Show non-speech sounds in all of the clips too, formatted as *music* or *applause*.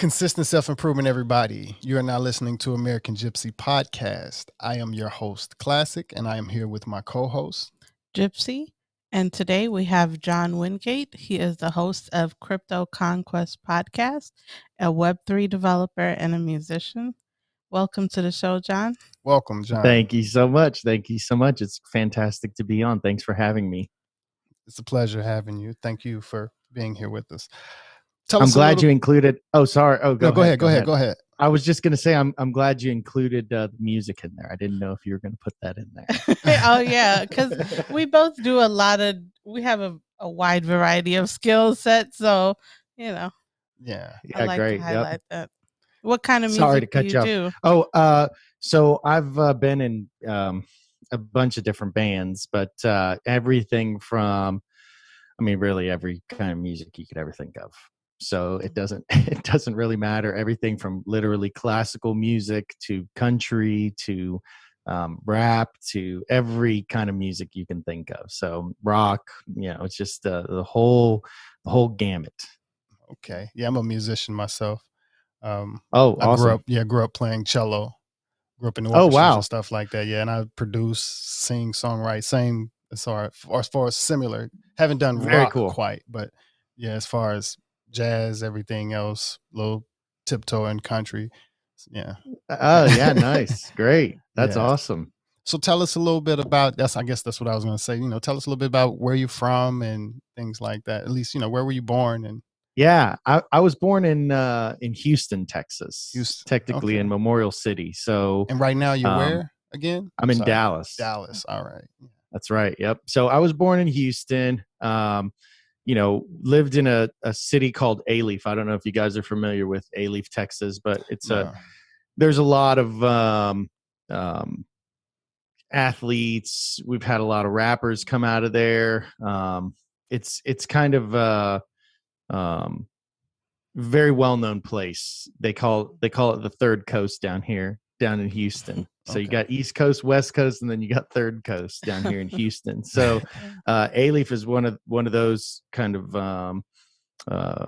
Consistent self improvement, everybody. You are now listening to American Gypsy Podcast. I am your host, Classic, and I am here with my co host, Gypsy. And today we have John Wingate. He is the host of Crypto Conquest Podcast, a Web3 developer and a musician. Welcome to the show, John. Welcome, John. Thank you so much. Thank you so much. It's fantastic to be on. Thanks for having me. It's a pleasure having you. Thank you for being here with us. Tell I'm us glad little- you included. Oh, sorry. Oh, go, no, go ahead, go ahead, go ahead. I was just going to say I'm I'm glad you included uh, the music in there. I didn't know if you were going to put that in there. *laughs* oh, yeah, because we both do a lot of, we have a, a wide variety of skill sets. So, you know, Yeah. I yeah, like great. to Yep. highlight that. What kind of music Sorry to cut do you you off. do? Oh, uh, so I've uh, been in um, a bunch of different bands, but uh, everything from, I mean, really every kind of music you could ever think of. So it doesn't *laughs* it doesn't really matter. Everything from literally classical music to country to um, rap to every kind of music you can think of. So rock, you know, it's just uh, the whole the whole gamut. Okay. Yeah, I'm a musician myself. Um, Oh, I awesome! grew up, yeah, grew up playing cello. Grew up in the Oh, wow. and stuff like that. Yeah, and I produce, sing, songwrite, same as far as far as similar. Haven't done Very rock cool. quite, but yeah, as far as jazz, everything else, little tiptoe and country. Yeah. Oh yeah, nice, great. *laughs* That's Yeah. awesome. So tell us a little bit about that's I guess that's what I was gonna say. You know, tell us a little bit about where you're from and things like that. At least, you know, where were you born and Yeah, I, I was born in uh, in Houston, Texas. Houston, technically in. Memorial City. So and right now you're Um, where again? I'm in sorry. Dallas. Dallas. All right. That's right. Yep. So I was born in Houston. Um, you know, lived in a, a city called Alief. I don't know if you guys are familiar with Alief, Texas, but it's a there's a lot of um, um, athletes. We've had a lot of rappers come out of there. Um, it's it's kind of uh, um, very well known place. They call they call it the Third Coast down here, down in Houston. So you got East Coast, West Coast, and then you got Third Coast down here in *laughs* Houston. So *laughs* uh, Alief is one of one of those kind of um, uh,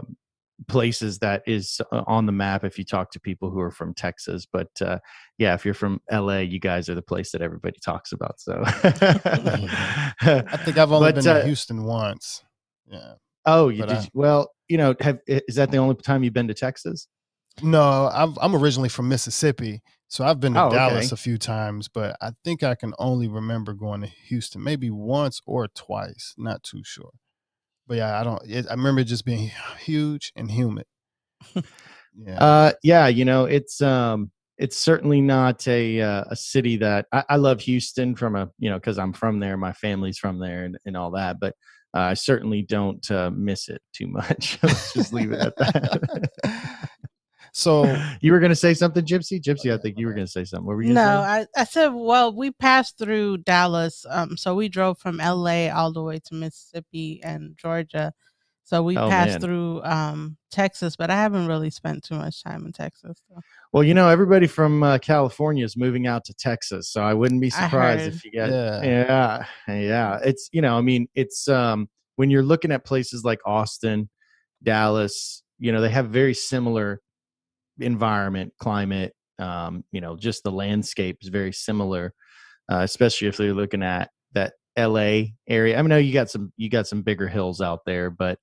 places that is uh, on the map if you talk to people who are from Texas. But uh, yeah, if you're from LA, you guys are the place that everybody talks about. So I think I've *laughs* only But, been uh, to Houston once. Yeah. Oh, you but did. I- you- well, you know, have is that the only time you've been to Texas? No, I'm I'm originally from Mississippi, so I've been to Oh, okay. Dallas a few times, but I think I can only remember going to Houston maybe once or twice. Not too sure, but yeah, I don't. It, I remember it just being *laughs* huge and humid. Yeah, Uh, yeah, you know, it's um, it's certainly not a uh, a city that I, I love Houston from a you know because I'm from there, my family's from there, and, and all that. But uh, I certainly don't uh, miss it too much. *laughs* Let's just leave it at that. *laughs* so *laughs* you were going to say something, Gypsy? Gypsy, I think you were going to say something. What were you? No. I, I said, well, we passed through Dallas. Um, so we drove from LA all the way to Mississippi and Georgia. So we Oh, passed man. through um Texas, but I haven't really spent too much time in Texas. So. Well, you know, everybody from uh, California is moving out to Texas, so I wouldn't be surprised if you get Yeah. yeah, yeah. It's you know, I mean, it's um when you're looking at places like Austin, Dallas, you know, they have very similar environment, climate. Um, you know, just the landscape is very similar, uh, especially if they're looking at that L.A. area. I mean, I know you got some you got some bigger hills out there, but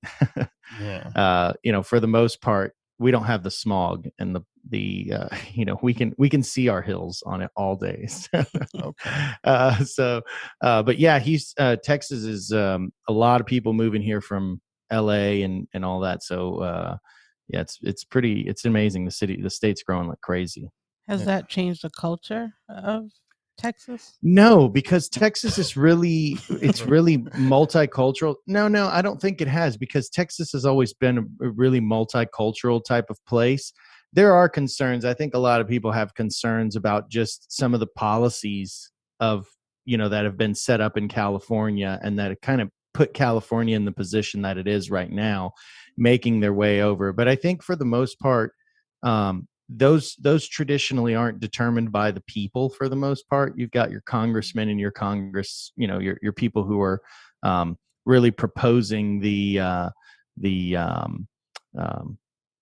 yeah, *laughs* uh, you know, for the most part, we don't have the smog and the the uh, *laughs* you know we can we can see our hills on it all days. *laughs* Okay. uh, so, uh, but yeah, he's uh, Texas is um, a lot of people moving here from L.A. and and all that. So uh, yeah, it's it's pretty it's amazing. The city the state's growing like crazy. Has Yeah. that changed the culture of Texas? No, because Texas is really it's *laughs* really multicultural. No, no, I don't think it has because Texas has always been a, a really multicultural type of place. There are concerns. I think a lot of people have concerns about just some of the policies of, you know, that have been set up in California and that kind of put California in the position that it is right now, making their way over. But I think for the most part, um, those those traditionally aren't determined by the people for the most part. You've got your congressmen and your Congress, you know, your your people who are um, really proposing the uh, the um, um,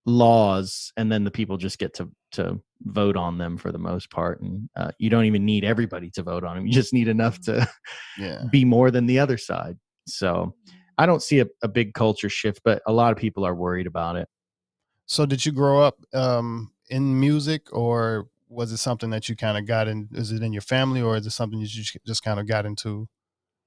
laws and then the people just get to to vote on them for the most part and uh, you don't even need everybody to vote on them you just need enough to Yeah. *laughs* be more than the other side so i don't see a, a big culture shift but a lot of people are worried about it So did you grow up um, in music, or was it something that you kind of got in? Is it in your family, or is it something that you just kind of got into?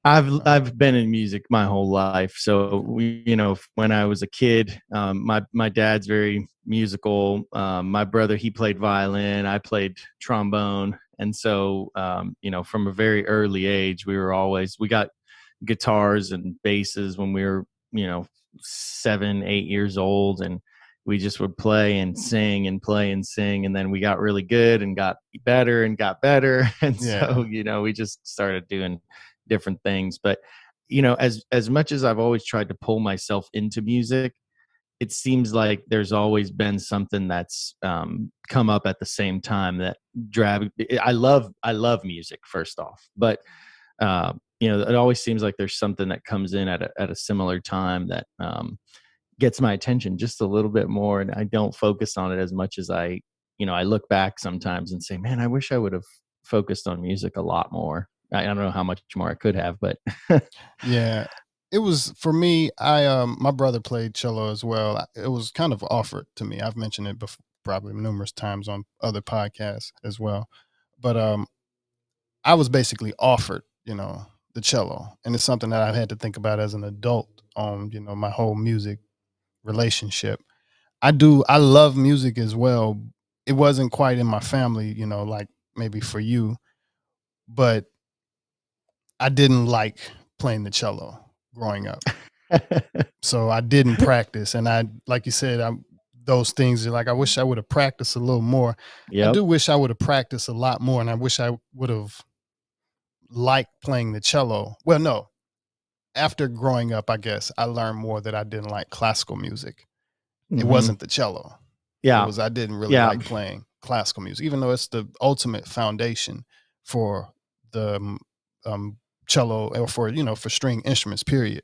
I've I've been in music my whole life. So we, you know, when I was a kid, um, my my dad's very musical. Um, my brother he played violin. I played trombone, and so um, you know, from a very early age, we were always we got guitars and basses when we were you know seven, eight years old, and we just would play and sing and play and sing, and then we got really good and got better and got better, *laughs* and so you know, we just started doing different things. But you know as as much as i've always tried to pull myself into music it seems like there's always been something that's um, come up at the same time that drag i love i love music first off. But uh, you know it always seems like there's something that comes in at a, at a similar time that um, gets my attention just a little bit more and i don't focus on it as much as i you know i look back sometimes and say man i wish i would have focused on music a lot more I, I don't know how much more I could have, but *laughs* Yeah, it was for me. I um, my brother played cello as well. It was kind of offered to me. I've mentioned it before, probably numerous times on other podcasts as well. But um, I was basically offered, you know, the cello, and it's something that I've had to think about as an adult on, you know, my whole music relationship. I do. I love music as well. It wasn't quite in my family, you know, like maybe for you, but I didn't like playing the cello growing up. *laughs* So I didn't practice. And I, like you said, I, those things are like, I wish I would have practiced a little more. I do wish I would have practiced a lot more. And I wish I would have liked playing the cello. Well, no. After growing up, I guess I learned more that I didn't like classical music. It Mhm. wasn't the cello. yeah It was I didn't really Yeah. like playing classical music, even though it's the ultimate foundation for the um, um, cello or for you know for string instruments. Period.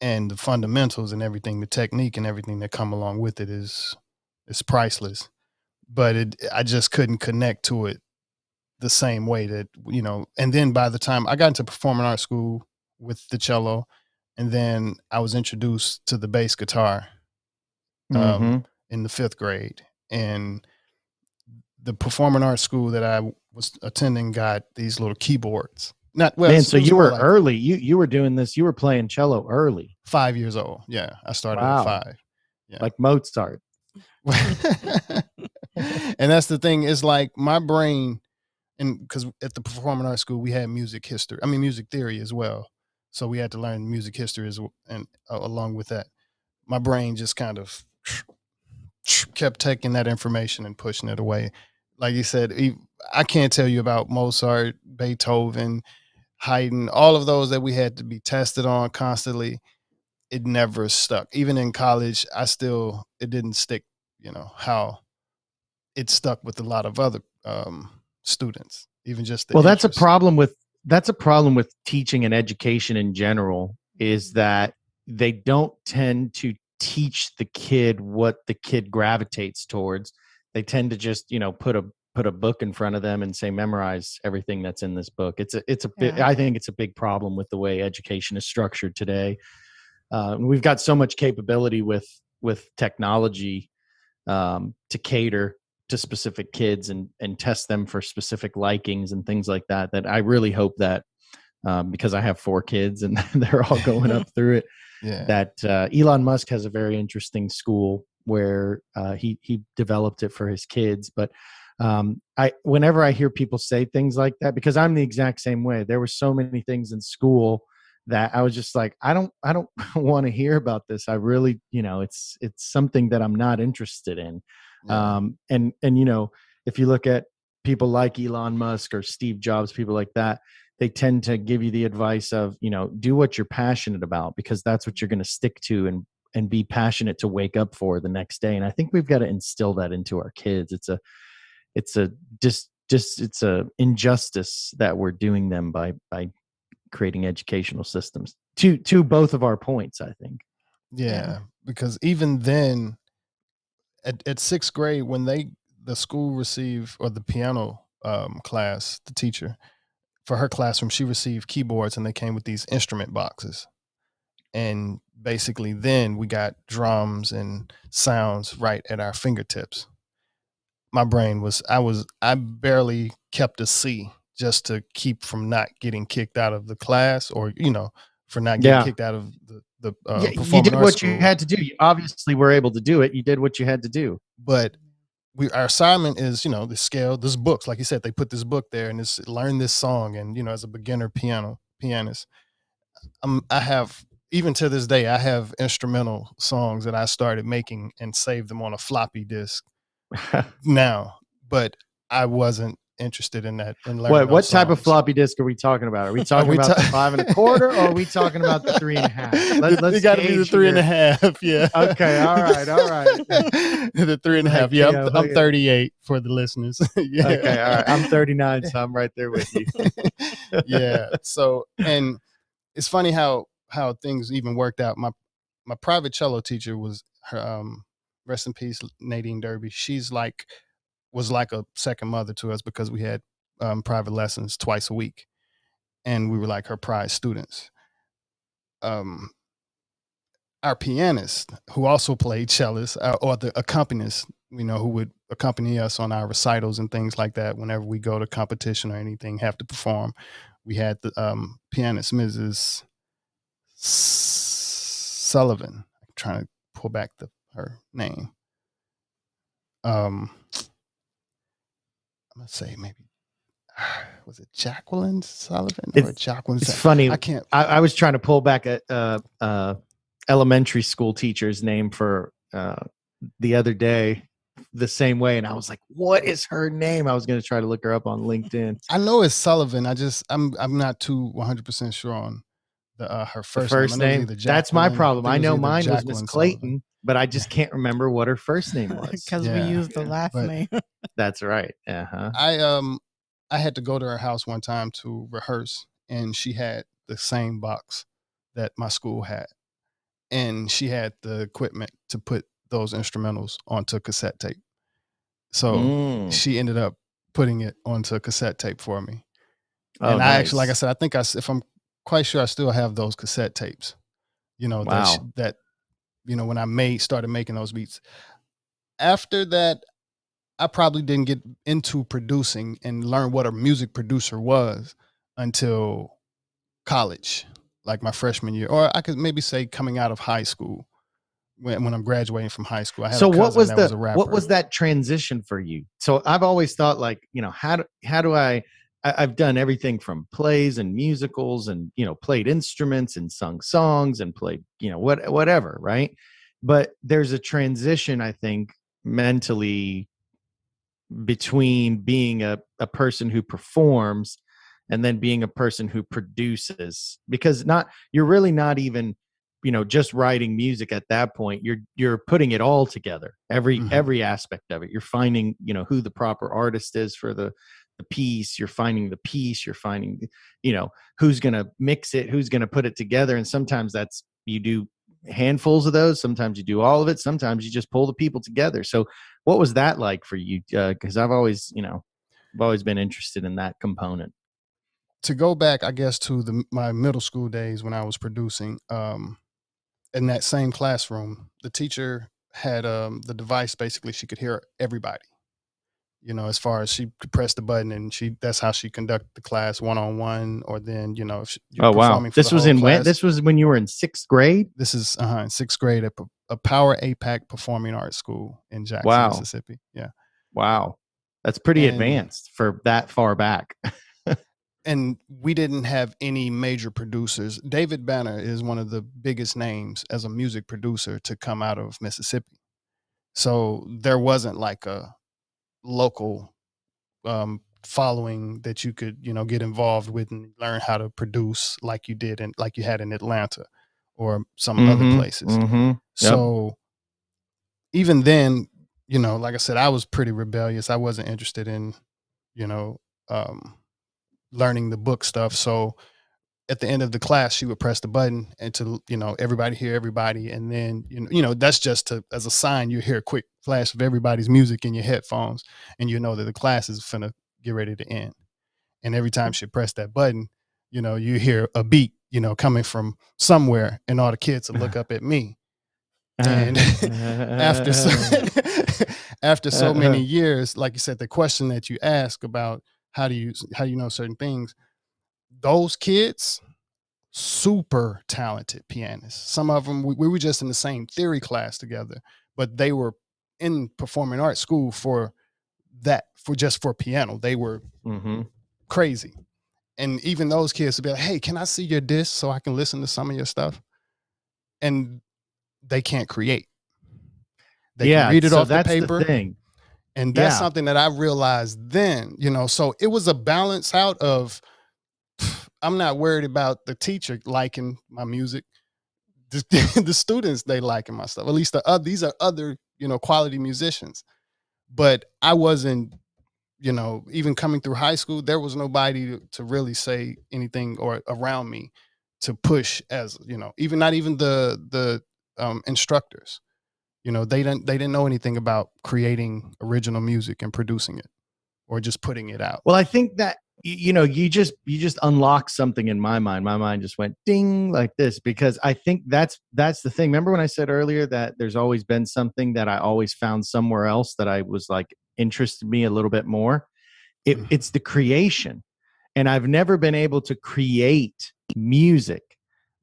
And the fundamentals and everything, the technique and everything that come along with it is is priceless. But it, I just couldn't connect to it the same way that you know. And then by the time I got into performing arts school with the cello, and then I was introduced to the bass guitar um, Mhm. in the fifth grade, and the performing arts school that I was attending got these little keyboards. Not well, man so you were like early you you were doing this you were playing cello early five years old. Yeah, I started Wow. at five. Yeah. like mozart *laughs* and that's the thing is like my brain, and because at the performing arts school we had music history. I mean music theory as well. So we had to learn music history as w- and uh, along with that, my brain just kind of *sniffs* kept taking that information and pushing it away. Like you said, i can't tell you about Mozart, Beethoven, Haydn, all of those that we had to be tested on constantly. It never stuck. Even in college, I still it didn't stick. You know how it stuck with a lot of other um, students. Even just the well that's a problem with that's a problem with teaching and education in general is that they don't tend to teach the kid what the kid gravitates towards they tend to just you know put a put a book in front of them and say memorize everything that's in this book it's a it's a bit Yeah. i think it's a big problem with the way education is structured today uh, and we've got so much capability with with technology um, to cater to specific kids and and test them for specific likings and things like that that i really hope that um, because i have four kids and *laughs* they're all going up *laughs* through it yeah. that uh, elon musk has a very interesting school where uh, he he developed it for his kids but um, i whenever i hear people say things like that because i'm the exact same way there were so many things in school that i was just like i don't i don't *laughs* want to hear about this i really you know it's it's something that i'm not interested in yeah. um, and and you know if you look at people like elon musk or steve jobs people like that they tend to give you the advice of you know do what you're passionate about because that's what you're going to stick to and and be passionate to wake up for the next day and i think we've got to instill that into our kids it's a it's a just just it's a injustice that we're doing them by by creating educational systems to to both of our points i think Yeah, Yeah. because even then, at, at sixth grade when they the school received or the piano um, class, the teacher for her classroom, she received keyboards and they came with these instrument boxes. And basically, then we got drums and sounds right at our fingertips. My brain was, I was, I barely kept a C just to keep from not getting kicked out of the class or, you know, for not getting Yeah. kicked out of the, the uh, Yeah, you did what you had to do. You obviously were able to do it. You did what you had to do. but we our assignment is you know the scale this books like you said they put this book there and it's learn this song and you know as a beginner piano pianist um, i have even to this day i have instrumental songs that i started making and saved them on a floppy disk *laughs* now but i wasn't interested in that in learning what what type of floppy disk are we talking about? Are we *laughs* talking we about ta- the five and a quarter, or are we talking about the three and a half? *laughs* Let, let's got to be the three and a half *laughs* yeah Okay, all right, all right. the three and a half yeah I'm, I'm 38 for the listeners yeah Okay, all right. I'm 39, so I'm right there with you. yeah. So and it's funny how how things even worked out. My my private cello teacher was her um rest in peace Nadine Derby. She's like was like a second mother to us because we had um, private lessons twice a week, and we were like her prize students. Um, our pianist, who also played cellist, uh, or the accompanist, you know, who would accompany us on our recitals and things like that whenever we go to competition or anything, have to perform. We had the um, pianist, Mrs. Sullivan. I'm trying to pull back the her name. Um, gonna say maybe *sighs* was it Jacqueline Sullivan or It's- Jacqueline? It's funny. I can't. I, I was trying to pull back a uh, uh, elementary school teacher's name for uh, the other day, the same way, and I was like, "What is her name?" I was going to try to look her up on LinkedIn. I know it's Sullivan. I just I'm I'm not too 100 percent sure on the uh, her The first, first name. Name. That's my problem. I know mine was Miss. Clayton, but I just can't remember what her first name *laughs* was. because Yeah. we used the last But- name. *laughs* That's right. Uh huh. I um I had to go to her house one time to rehearse, and she had the same box that my school had, and she had the equipment to put those instrumentals onto cassette tape. So Mm. she ended up putting it onto cassette tape for me. Oh, and I actually, like I said, I think I, if I'm quite sure, I still have those cassette tapes. You know, that, Wow. that, you know, when I made started making those beats. After that, I probably didn't get into producing and learn what a music producer was until college, like my freshman year, or I could maybe say coming out of high school. When, when I'm graduating from high school, I had so a what was that the was a what was that transition for you so i've always thought like you know how do how do i I- I've done everything from plays and musicals and you know played instruments and sung songs and played you know what whatever right? But there's a transition I think mentally between being a, a person who performs and then being a person who produces because not you're really not even you know just writing music at that point. You're you're putting it all together every Mhm. every aspect of it. You're finding you know who the proper artist is for the the piece you're finding the piece you're finding you know who's going to mix it who's going to put it together and sometimes that's you do handfuls of those sometimes you do all of it sometimes you just pull the people together so what was that like for you because i've always you know i've always been interested in that component to go back, I guess, to the my middle school days when I was producing, um, in that same classroom, the teacher had um, the device. Basically, she could hear everybody. You know, as far as she could press the button, and she that's how she conduct the class one on one, or then you know, if she, oh wow for this was in when this was when you were in sixth grade This is uh-huh, in sixth grade at a Power APAC Performing Arts School in Jackson, Wow. Mississippi. Yeah. wow that's pretty And- advanced for that far back *laughs* and we didn't have any major producers. David Banner is one of the biggest names as a music producer to come out of Mississippi. So there wasn't like a local um, following that you could, you know, get involved with and learn how to produce like you did and like you had in Atlanta or some other Mhm, places. mhm. Yep. So even then, you know, like I said, I was pretty rebellious. I wasn't interested in, you know, um, learning the book stuff. So at the end of the class she would press the button and to you know everybody hear everybody. And then you know you know that's just to as a sign you hear a quick flash of everybody's music in your headphones and you know that the class is gonna get ready to end. And every time she pressed that button you know you hear a beat you know coming from somewhere and all the kids would look *laughs* up at me. And *laughs* after so, *laughs* after so many years like you said the question that you ask about how do you how do you know certain things those kids super talented pianists some of them we, we were just in the same theory class together but they were in performing arts school for that for just for piano they were hmm crazy and even those kids would be like hey can i see your disc so i can listen to some of your stuff and they can't create they yeah, can read it so off the paper thing. and that's Yeah. something that I realized then, you know. So it was a balance out of I'm not worried about the teacher liking my music. The, *laughs* the students they liking my stuff. At least the other these are other, you know, quality musicians. But I wasn't, you know, even coming through high school, there was nobody to, to really say anything or around me to push as, you know, even not even the the um instructors you know they didn't they didn't know anything about creating original music and producing it or just putting it out Well, I think that y- you know you just you just unlock something in my mind. My mind just went ding like this because I think that's that's the thing. Remember when I said earlier that there's always been something that I always found somewhere else that I was like interested me a little bit more. It, Mhm. it's the creation, and I've never been able to create music,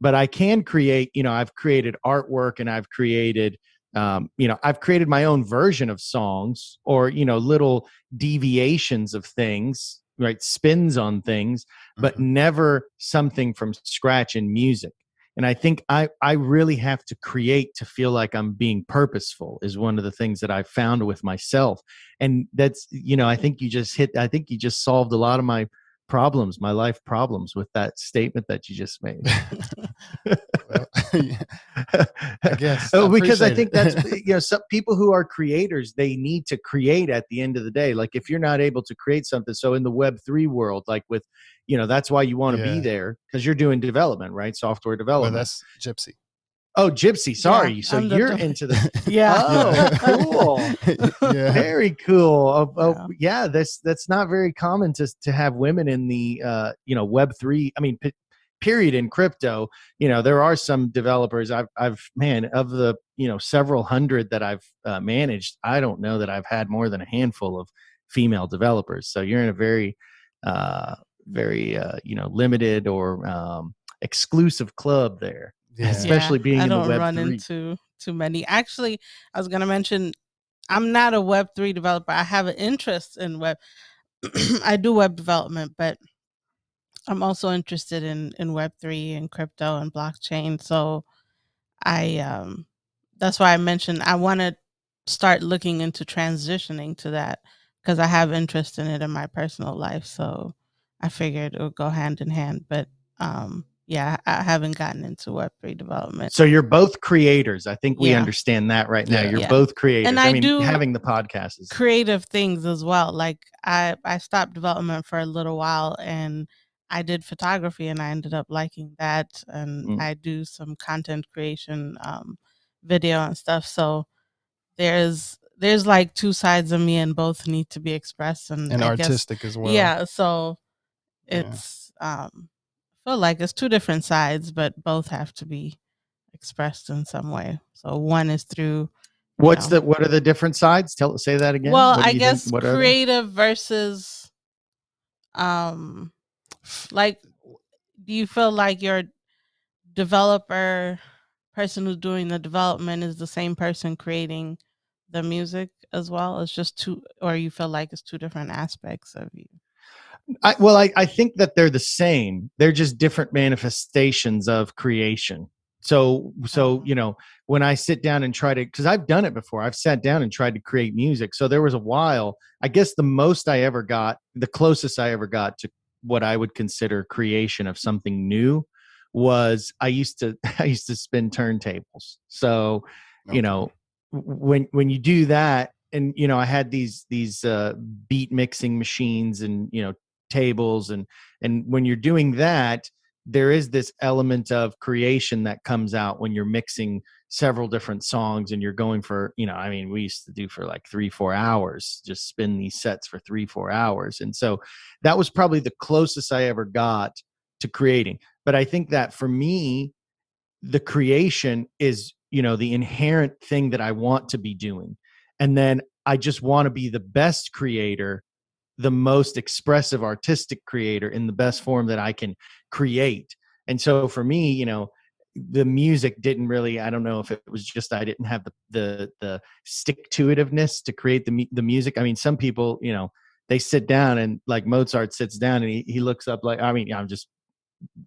but I can create. You know, I've created artwork and I've created. Um, you know, I've created my own version of songs or, you know, little deviations of things, right? Spins on things, but Mhm. never something from scratch in music. And I think I, I really have to create to feel like I'm being purposeful is one of the things that I found with myself. And that's, you know, I think you just hit, I think you just solved a lot of my problems, my life problems with that statement that you just made. *laughs* *laughs* Well, *laughs* I guess. Oh, I because I think it. that's *laughs* you know some people who are creators they need to create at the end of the day. Like if you're not able to create something, so in the Web three world, like with you know that's why you want to Yeah. be there because you're doing development, right? Software well, development. that's Gypsy. oh, Gypsy, sorry. so you're dev- into *laughs* the Yeah. Oh, cool. yeah. very cool. Oh, oh, Yeah. yeah, that's that's not very common to to have women in the uh, you know Web three. I mean, p- period in crypto. You know, there are some developers. I've I've man of the you know several hundred that I've uh, managed. I don't know that I've had more than a handful of female developers. So you're in a very uh, very uh, you know limited or um, exclusive club there. Yeah. Especially being I in the don't Web run three. into too many. Actually, I was going to mention I'm not a Web three developer. I have an interest in web. *clears throat* I do web development, but I'm also interested in in Web three and crypto and blockchain. So I um that's why I mentioned I want to start looking into transitioning to that because I have interest in it in my personal life. So I figured it would go hand in hand. But um yeah, I haven't gotten into Web three development. So you're both creators. I think we Yeah. understand that right now. You're Yeah. both creators. And I, I mean, do having the podcast is creative things as well. Like I I stopped development for a little while and I did photography and I ended up liking that and Mm. I do some content creation um video and stuff. So there's there's like two sides of me and both need to be expressed and, and I guess- artistic as well. yeah, so Yeah. it's um I feel like it's two different sides but both have to be expressed in some way. So one is through What's know. the what are the different sides? Tell say that again. Well, I guess creative versus um like do you feel like your developer person who's doing the development is the same person creating the music as well? It's just two or you feel like it's two different aspects of you. I, well, I, I think that they're the same. They're just different manifestations of creation. So so Uh-huh. you know when I sit down and try to because I've done it before. I've sat down and tried to create music. So there was a while. I guess the most I ever got, the closest I ever got to what I would consider creation of something new was I used to *laughs* I used to spin turntables. So you know when when you do that and you know i had these these uh beat mixing machines and you know tables and and when you're doing that there is this element of creation that comes out when you're mixing several different songs and you're going for you know i mean we used to do for like three four hours just spin these sets for three four hours and so that was probably the closest i ever got to creating but i think that for me the creation is you know the inherent thing that i want to be doing and then i just want to be the best creator the most expressive artistic creator in the best form that i can create and so for me you know the music didn't really i don't know if it was just i didn't have the the, the stick to itiveness to create the the music. I mean some people you know they sit down and like mozart sits down and he, he looks up like i mean i'm just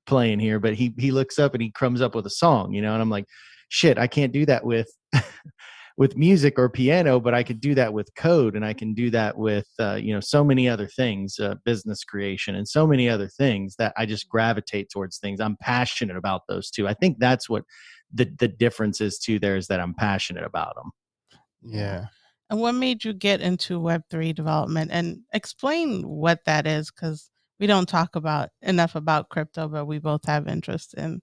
playing here but he he looks up and he comes up with a song you know and i'm like shit i can't do that with with music or piano but i could do that with code and i can do that with uh, you know so many other things uh, business creation and so many other things that i just gravitate towards things. I'm passionate about those two i think that's what the the difference is too there is that i'm passionate about them yeah. And what made you get into web3 development? And explain what that is because we don't talk about enough about crypto but we both have interest in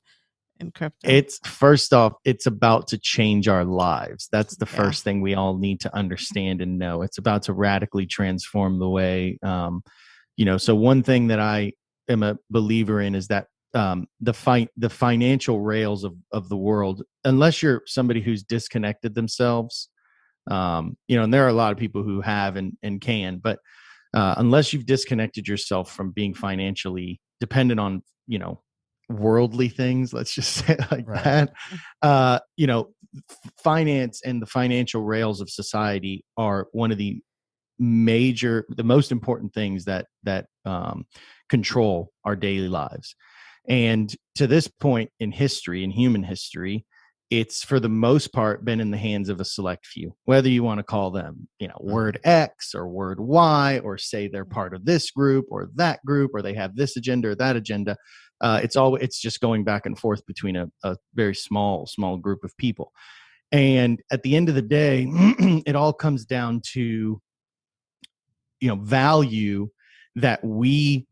in crypto? It's first off, it's about to change our lives. That's the Yeah. first thing we all need to understand and know. It's about to radically transform the way, um, you know. So one thing that I am a believer in is that um, the fi- the financial rails of of the world, unless you're somebody who's disconnected themselves, um, you know, and there are a lot of people who have and and can, but uh, unless you've disconnected yourself from being financially dependent on, you know, worldly things let's just *laughs* say it like Right. that uh you know finance and the financial rails of society are one of the major the most important things that that um control our daily lives. And to this point in history in human history it's for the most part been in the hands of a select few whether you want to call them you know word x or word y or say they're part of this group or that group or they have this agenda or that agenda uh, it's all it's just going back and forth between a, a very small small group of people. And at the end of the day *clears throat* it all comes down to you know value that we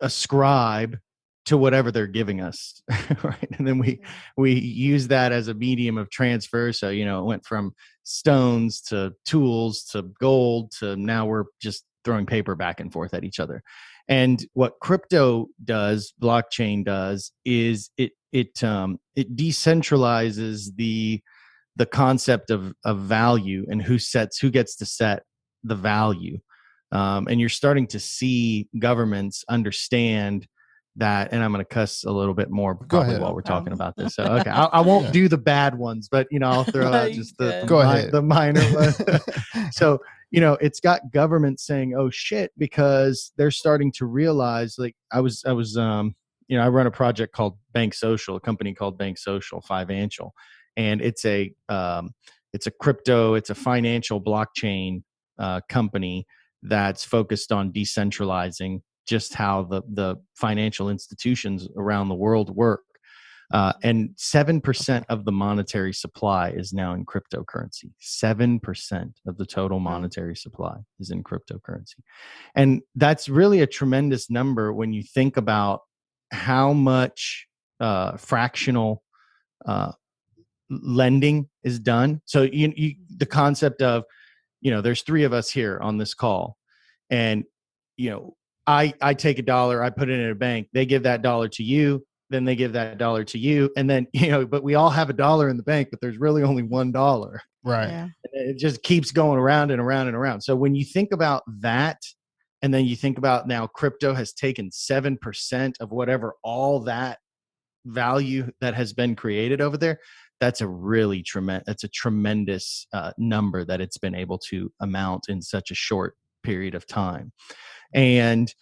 ascribe to whatever they're giving us *laughs* right? And then we we use that as a medium of transfer. So you know it went from stones to tools to gold to now we're just throwing paper back and forth at each other and what crypto does blockchain does is it it um it decentralizes the the concept of of value and who sets who gets to set the value um, and you're starting to see governments understand that and i'm going to cuss a little bit more probably ahead. while we're talking Um, about this so okay i, I won't Yeah. do the bad ones but you know i'll throw *laughs* out just the, the, Go mi- ahead. the minor ones *laughs* so you know it's got government saying oh shit because they're starting to realize like i was i was um you know i run a project called BankSocial a company called BankSocial financial and it's a um it's a crypto it's a financial blockchain uh, company that's focused on decentralizing just how the the financial institutions around the world work uh, and 7% of the monetary supply is now in cryptocurrency. 7% of the total monetary supply is in cryptocurrency. And that's really a tremendous number when you think about how much uh, fractional uh, lending is done. So, you, you, the concept of, you know, there's three of us here on this call, and, you know, I, I take a dollar, I put it in a bank, they give that dollar to you, then they give that dollar to you. And then *laughs* you know but we all have a dollar in the bank but there's really only one dollar. Right. Yeah. It just keeps going around and around and around. So when you think about that and then you think about now crypto has taken 7% of whatever all that value that has been created over there that's a really tremendous that's a tremendous uh, number that it's been able to amount in such a short period of time. And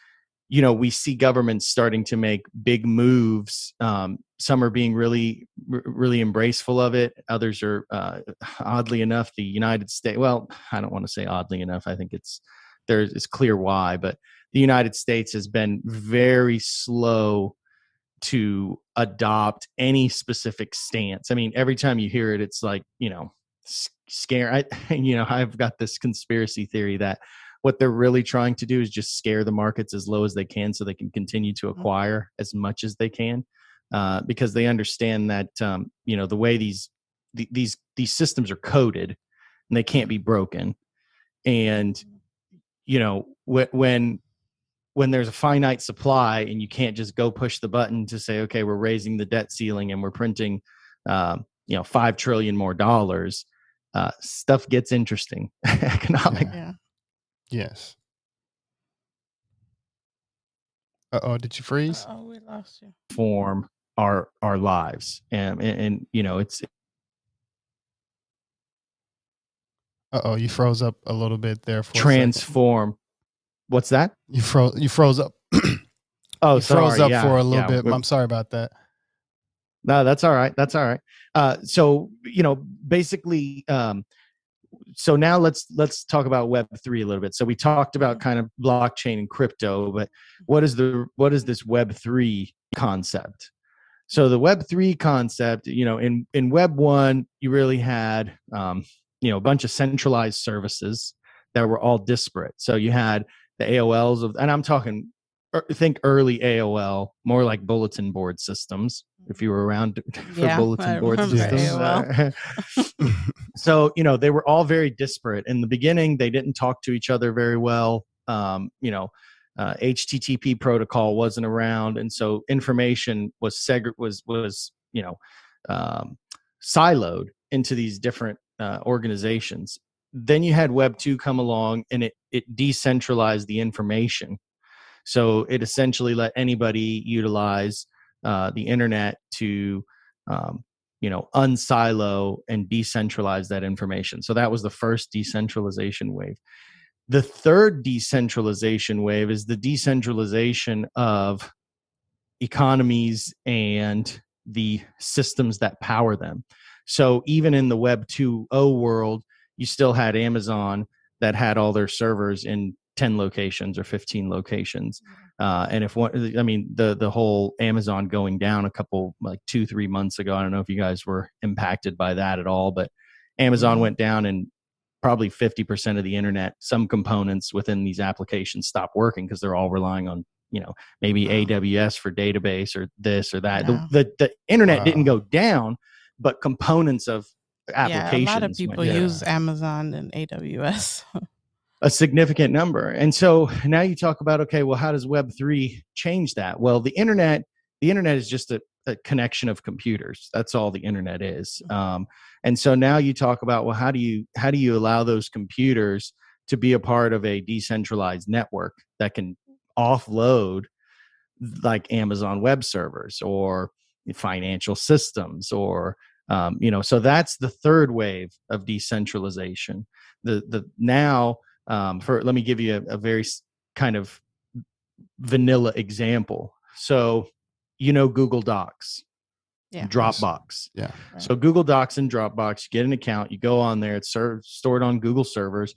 you know we see governments starting to make big moves um, some are being really really embraceful of it others are uh, oddly enough the united states well i don't want to say oddly enough i think it's there's it's clear why but the united states has been very slow to adopt any specific stance. I mean every time you hear it it's like you know scare i *laughs* you know i've got this conspiracy theory that what they're really trying to do is just scare the markets as low as they can so they can continue to Mhm. acquire as much as they can uh, because they understand that um, you know the way these th- these these systems are coded and they can't be broken and you know wh- when when there's a finite supply and you can't just go push the button to say okay we're raising the debt ceiling and we're printing um, you know five trillion more dollars uh, stuff gets interesting *laughs* economic Yeah. Yes. Uh oh, did you freeze? Oh, we lost you. form our our lives and, and and you know it's Uh oh, you froze up a little bit there for transform what's that You froze. You froze up. *clears throat* oh you froze up yeah, for a little yeah, bit. I'm sorry about that. No, that's all right. That's all right. Uh, so you know, basically, um, so now let's let's talk about Web three a little bit. So we talked about kind of blockchain and crypto, but what is the what is this Web three concept? So the Web three concept, you know, in in Web one, you really had um, you know a bunch of centralized services that were all disparate. So you had the AOLs of, and I'm talking, think early AOL, more like bulletin board systems. If you were around *laughs* for Yeah, bulletin board systems, *laughs* so you know they were all very disparate in the beginning. They didn't talk to each other very well. Um, you know, uh, HTTP protocol wasn't around, and so information was seg- was was you know um, siloed into these different uh, organizations. Then you had Web two come along, and it it decentralized the information. So it essentially let anybody utilize uh, the internet to um, you know unsilo and decentralize that information. So that was the first decentralization wave. The third decentralization wave is the decentralization of economies and the systems that power them. So even in the web 2.0 world you still had amazon that had all their servers in 10 locations or 15 locations uh, and if one i mean the the whole amazon going down a couple like two three months ago i don't know if you guys were impacted by that at all but amazon Mhm. went down and probably 50% of the internet some components within these applications stop working because they're all relying on you know maybe Wow. aws for database or this or that the, the the internet didn't go down but components of applications Yeah, a lot of went people use Amazon and AWS. *laughs* a significant number. And so now you talk about okay, well, how does Web three change that? Well, the internet, the internet is just a, a connection of computers. That's all the internet is. Um, and so now you talk about well, how do you how do you allow those computers to be a part of a decentralized network that can offload like Amazon web servers or financial systems or um, you know so that's the third wave of decentralization the the now um, for let me give you a, a very kind of vanilla example so you know google docs Yeah. dropbox Yeah. Right. so google docs and dropbox you get an account you go on there it's served, stored on google servers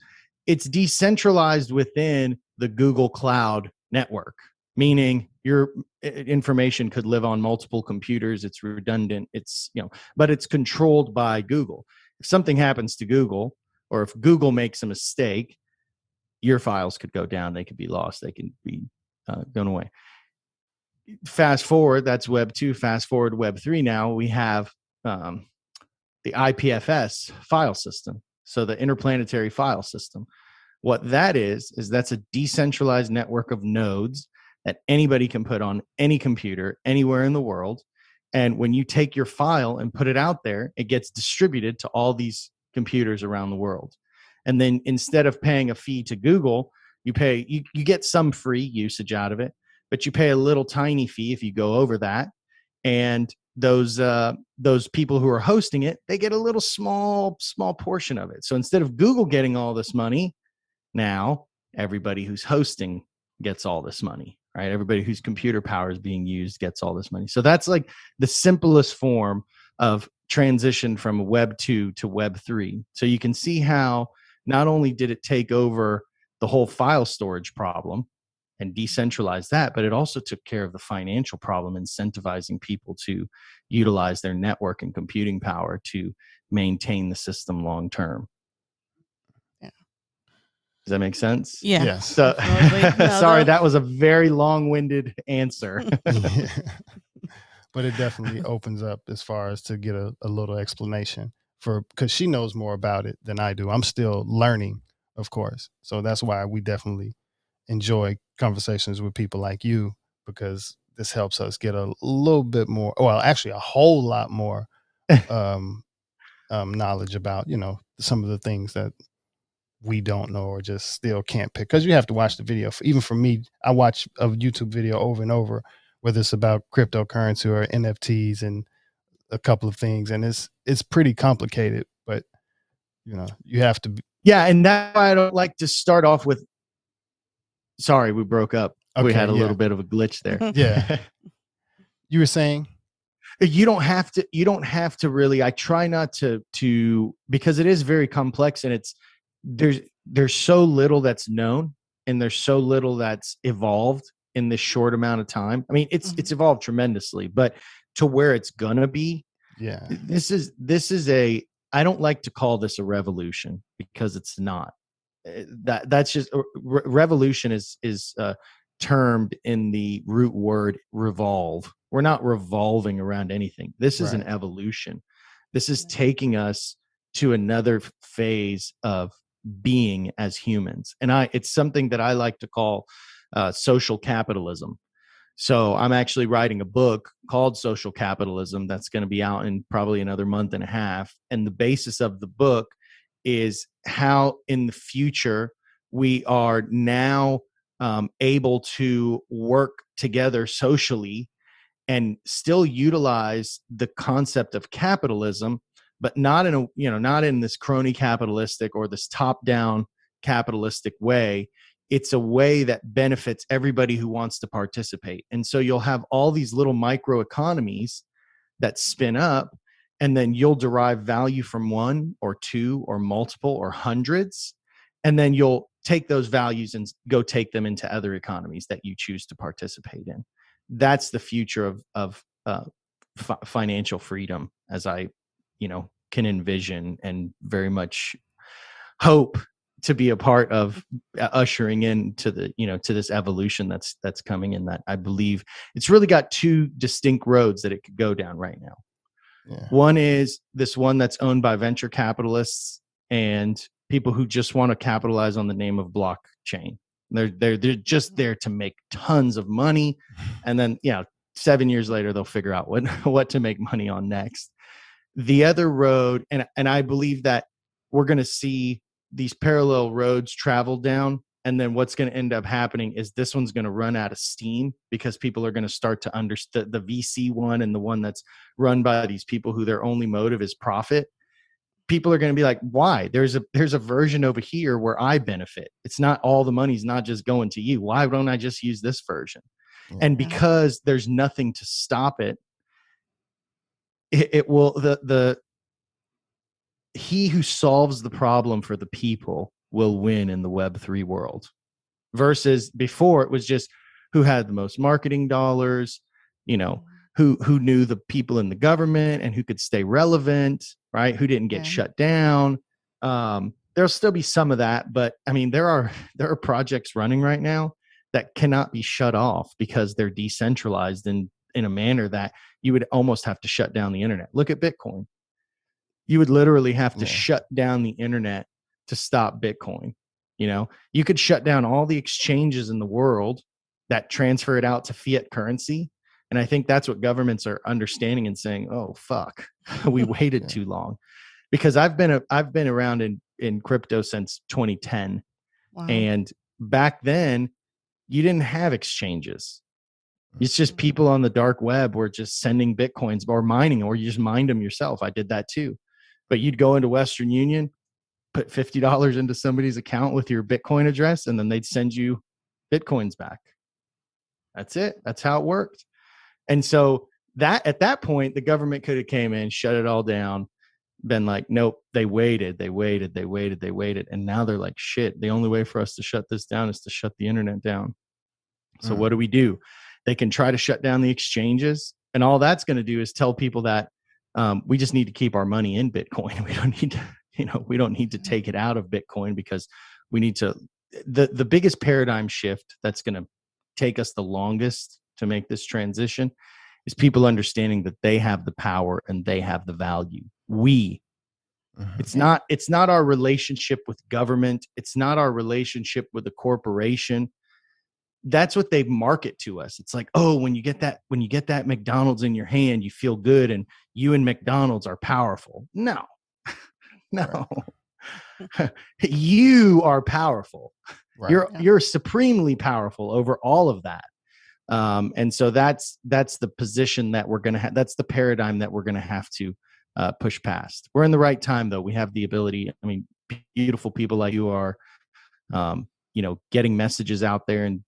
it's decentralized within the google cloud network meaning your information could live on multiple computers it's redundant it's you know but it's controlled by google if something happens to google or if google makes a mistake your files could go down they could be lost they can be uh, gone away. Fast forward that's web 2 fast forward web 3 now we have um, the ipfs file system so the interplanetary file system. What that is is that's a decentralized network of nodes that anybody can put on any computer anywhere in the world and when you take your file and put it out there it gets distributed to all these computers around the world and then instead of paying a fee to google you pay you, you get some free usage out of it but you pay a little tiny fee if you go over that. And those uh those people who are hosting it they get a little small small portion of it. So instead of google getting all this money now everybody who's hosting gets all this money right? Everybody whose computer power is being used gets all this money. So that's like the simplest form of transition from web 2 to web 3 so you can see how not only did it take over the whole file storage problem and decentralize that but it also took care of the financial problem incentivizing people to utilize their network and computing power to maintain the system long term Yeah. does that make sense? Yeah. Yes. So *laughs* No, *laughs* sorry, that was a very long-winded answer. Yeah. *laughs* but it definitely opens up as far as to get a, a little explanation for because she knows more about it than I do. I'm still learning, of course. So that's why we definitely enjoy conversations with people like you because this helps us get a little bit more well actually a whole lot more *laughs* um, um knowledge about you know some of the things that we don't know or just still can't pick because you have to watch the video even for me i watch a youtube video over and over whether it's about cryptocurrency or nfts and a couple of things and it's it's pretty complicated but you know you have to be, yeah, and that's why I don't like to start off with. Sorry, we broke up. we had a yeah. little bit of a glitch there. *laughs* yeah *laughs* you were saying you don't have to you don't have to really i try not to to because it is very complex and it's there's there's so little that's known and there's so little that's evolved in this short amount of time i mean it's Mhm. it's evolved tremendously but to where it's gonna be yeah. this is this is a i don't like to call this a revolution because it's not. Uh, that that's just uh, re- revolution is is uh termed in the root word revolve. We're not revolving around anything. This is an evolution. This is taking us to another phase of being as humans. And i it's something that i like to call uh, social capitalism so I'm actually writing a book called Social Capitalism that's going to be out in probably another month and a half. And the basis of the book is how in the future we are now um, able to work together socially and still utilize the concept of capitalism but not in a you know not in this crony capitalistic or this top down capitalistic way it's a way that benefits everybody who wants to participate. And so you'll have all these little micro economies that spin up, and then you'll derive value from one or two or multiple or hundreds. And then you'll take those values and go take them into other economies that you choose to participate in. That's the future of, of uh, fi- financial freedom, as I, you know, can envision and very much hope to be a part of uh, ushering into the you know to this evolution that's that's coming in that i believe it's really got two distinct roads that it could go down right now. Yeah. One is this one that's owned by venture capitalists and people who just want to capitalize on the name of blockchain. They're they're they're just there to make tons of money and then you know 7 years later they'll figure out what *laughs* what to make money on next. The other road and and i believe that we're going to see these parallel roads traveled down and then what's going to end up happening is this one's going to run out of steam because people are going to start to understand the vc one and the one that's run by these people who their only motive is profit. People are going to be like why? There's a there's a version over here where i benefit. It's not all the money's not just going to you. Why don't i just use this version? And mm-hmm. because there's nothing to stop it it, it will the the he who solves the problem for the people will win in the web3 world versus before it was just who had the most marketing dollars you know who who knew the people in the government and who could stay relevant right? Who didn't get Yeah. shut down. Um there'll still be some of that but i mean there are *laughs* there are projects running right now that cannot be shut off because they're decentralized in in a manner that you would almost have to shut down the internet. Look at bitcoin you would literally have to Yeah. shut down the internet to stop bitcoin you know you could shut down all the exchanges in the world that transfer it out to fiat currency and i think that's what governments are understanding and saying oh fuck *laughs* we waited Yeah. too long because i've been a, i've been around in in crypto since 2010 Wow. and back then you didn't have exchanges it's just Mhm. people on the dark web were just sending bitcoins or mining or you just mined them yourself i did that too but you'd go into western union put $50 into somebody's account with your bitcoin address and then they'd send you bitcoins back. That's it. That's how it worked. And so that at that point the government could have came in shut it all down been like nope they waited they waited they waited they waited and now they're like shit the only way for us to shut this down is to shut the internet down. So Mm. what do we do? They can try to shut down the exchanges and all that's going to do is tell people that um, we just need to keep our money in bitcoin *laughs* we don't need to you know we don't need to take it out of bitcoin because we need to the the biggest paradigm shift that's going to take us the longest to make this transition is people understanding that they have the power and they have the value. We Mhm. it's not it's not our relationship with government, it's not our relationship with a corporation. That's what they market to us. It's like, "Oh, when you get that when you get that McDonald's in your hand, you feel good and you and McDonald's are powerful." No. *laughs* no. *laughs* you are powerful Right. you're Yeah. you're supremely powerful over all of that um, and so that's that's the position that we're gonna have that's the paradigm that we're gonna have to uh, push past we're in the right time though we have the ability i mean beautiful people like you are um, you know getting messages out there and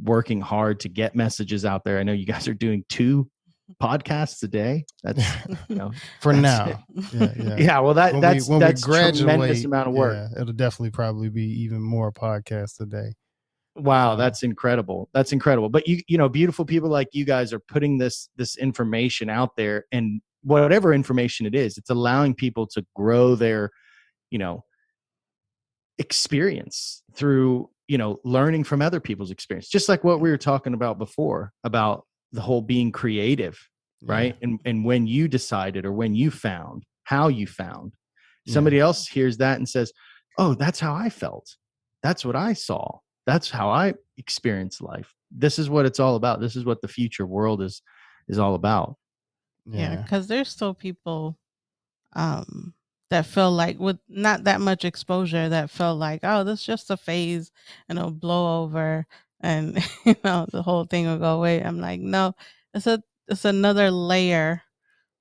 working hard to get messages out there i know you guys are doing two *laughs* podcasts a day that's *laughs* you know For that's now. *laughs* Yeah, yeah. yeah well that When that's we, that's we graduate, tremendous amount of work yeah, it'll definitely probably be even more podcasts a day. Wow, that's incredible. That's incredible. But you you know, beautiful people like you guys are putting this this information out there and whatever information it is, it's allowing people to grow their, you know, experience through, you know, learning from other people's experience. Just like what we were talking about before about the whole being creative, right? And and when you decided or when you found, how you found. Yeah. Somebody else hears that and says, "Oh, that's how I felt. That's what I saw." that's how i experience life this is what it's all about this is what the future world is is all about yeah Yeah. because there's still people um that feel like with not that much exposure that felt like oh this is just a phase and it'll blow over and *laughs* you know the whole thing will go away. I'm like no it's a it's another layer.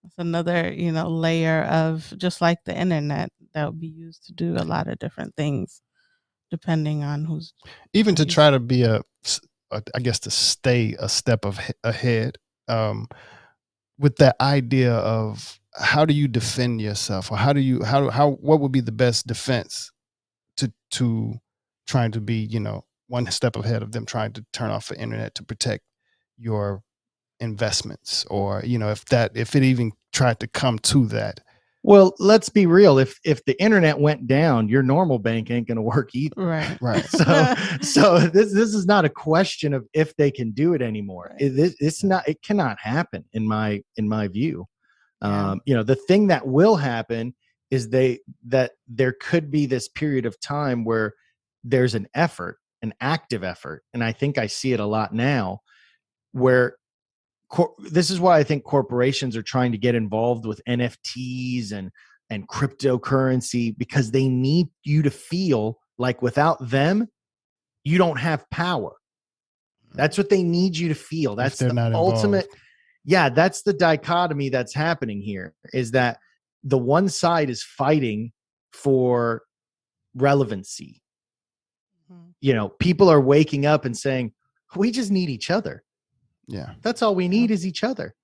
It's another you know layer of just like the internet that will be used to do a lot of different things depending on who's even to try to be a, a- I guess to stay a step of ahead um, with that idea of how do you defend yourself? Or how do you how how what would be the best defense to to trying to be you know one step ahead of them trying to turn off the internet to protect your investments? Or you know if that if it even tried to come to that? Well let's be real. If if the internet went down your normal bank ain't going to work either. Right. *laughs* Right. *laughs* So so this this is not a question of if they can do it anymore. Right. it, it- it's not it cannot happen in my in my view. Yeah. Um you know the thing that will happen is they that there could be this period of time where there's an effort an active effort and i think i see it a lot now where cor- this is why i think corporations are trying to get involved with nfts and and cryptocurrency because they need you to feel like without them you don't have power. That's what they need you to feel. That's the ultimate involved. Yeah that's the dichotomy that's happening here is that the one side is fighting for relevancy. Mhm. you know people are waking up and saying we just need each other. Yeah. That's all we need is each other.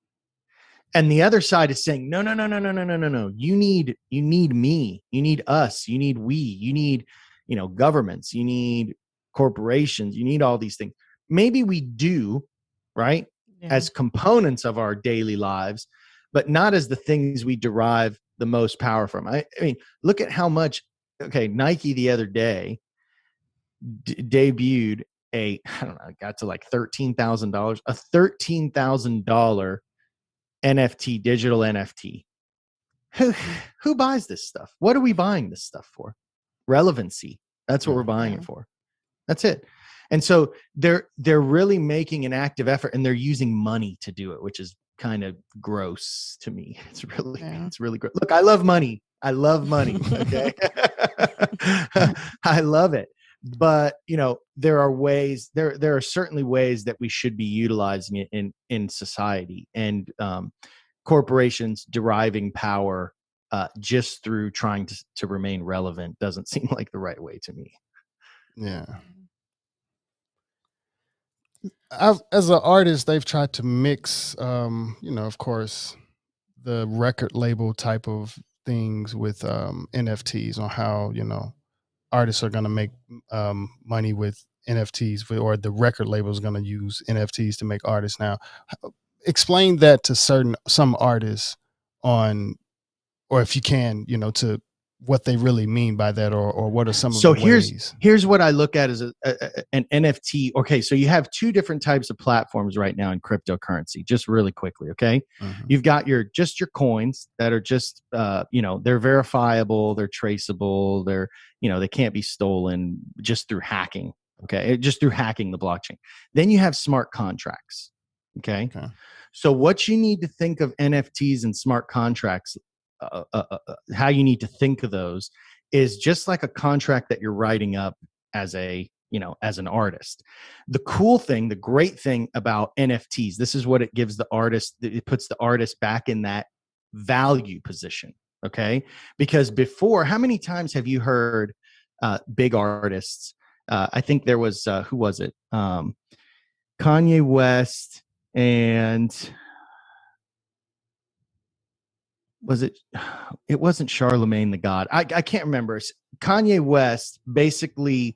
And the other side is saying no no no no no no no no no. You need you need me. You need us. You need we. You need you know governments. You need corporations. You need all these things. Maybe we do right yeah. as components of our daily lives, but not as the things we derive the most power from. I, I mean, look at how much. Okay, Nike the other day d- debuted a *laughs* I don't know, got to like thirteen thousand dollars, a thirteen thousand dollar NFT, digital NFT. Who *sighs* who buys this stuff? What are we buying this stuff for? Relevancy. That's what we're mm, buying Yeah. it for. That's it. And so they're they're really making an active effort and they're using money to do it, which is kind of gross to me. *laughs* It's really Yeah. it's really gross. Look, I love money. I love money. Okay. *laughs* *laughs* I love it. But you know, there are ways there there are certainly ways that we should be utilizing it in in society and um corporations deriving power uh, just through trying to, to remain relevant doesn't seem like the right way to me. yeah I've, as an artist, they've tried to mix, um, you know, of course, the record label type of things with um, NFTs on how you know artists are going to make um, money with NFTs, or the record label is going to use NFTs to make artists. Now, explain that to certain some artists on, or if you can, you know, to what they really mean by that, or or what are some of So the here's- ways? here's what I look at as a, a, an NFT. Okay, so you have two different types of platforms right now in cryptocurrency. Just really quickly, okay? Mhm. You've got your just your coins that are just uh, you know they're verifiable, they're traceable, they're you know they can't be stolen just through hacking. Okay, just through hacking the blockchain. Then you have smart contracts. Okay, Okay. so what you need to think of NFTs and smart contracts, uh, uh, uh, uh, how you need to think of those is just like a contract that you're writing up as a you know as an artist. The cool thing the great thing about nfts this is what it gives the artist it puts the artist back in that value position okay? Because before how many times have you heard uh, big artists uh, i think there was uh, who was it? Um, kanye west and was it *sighs* it wasn't Charlamagne the god. I, I can't remember. Kanye west basically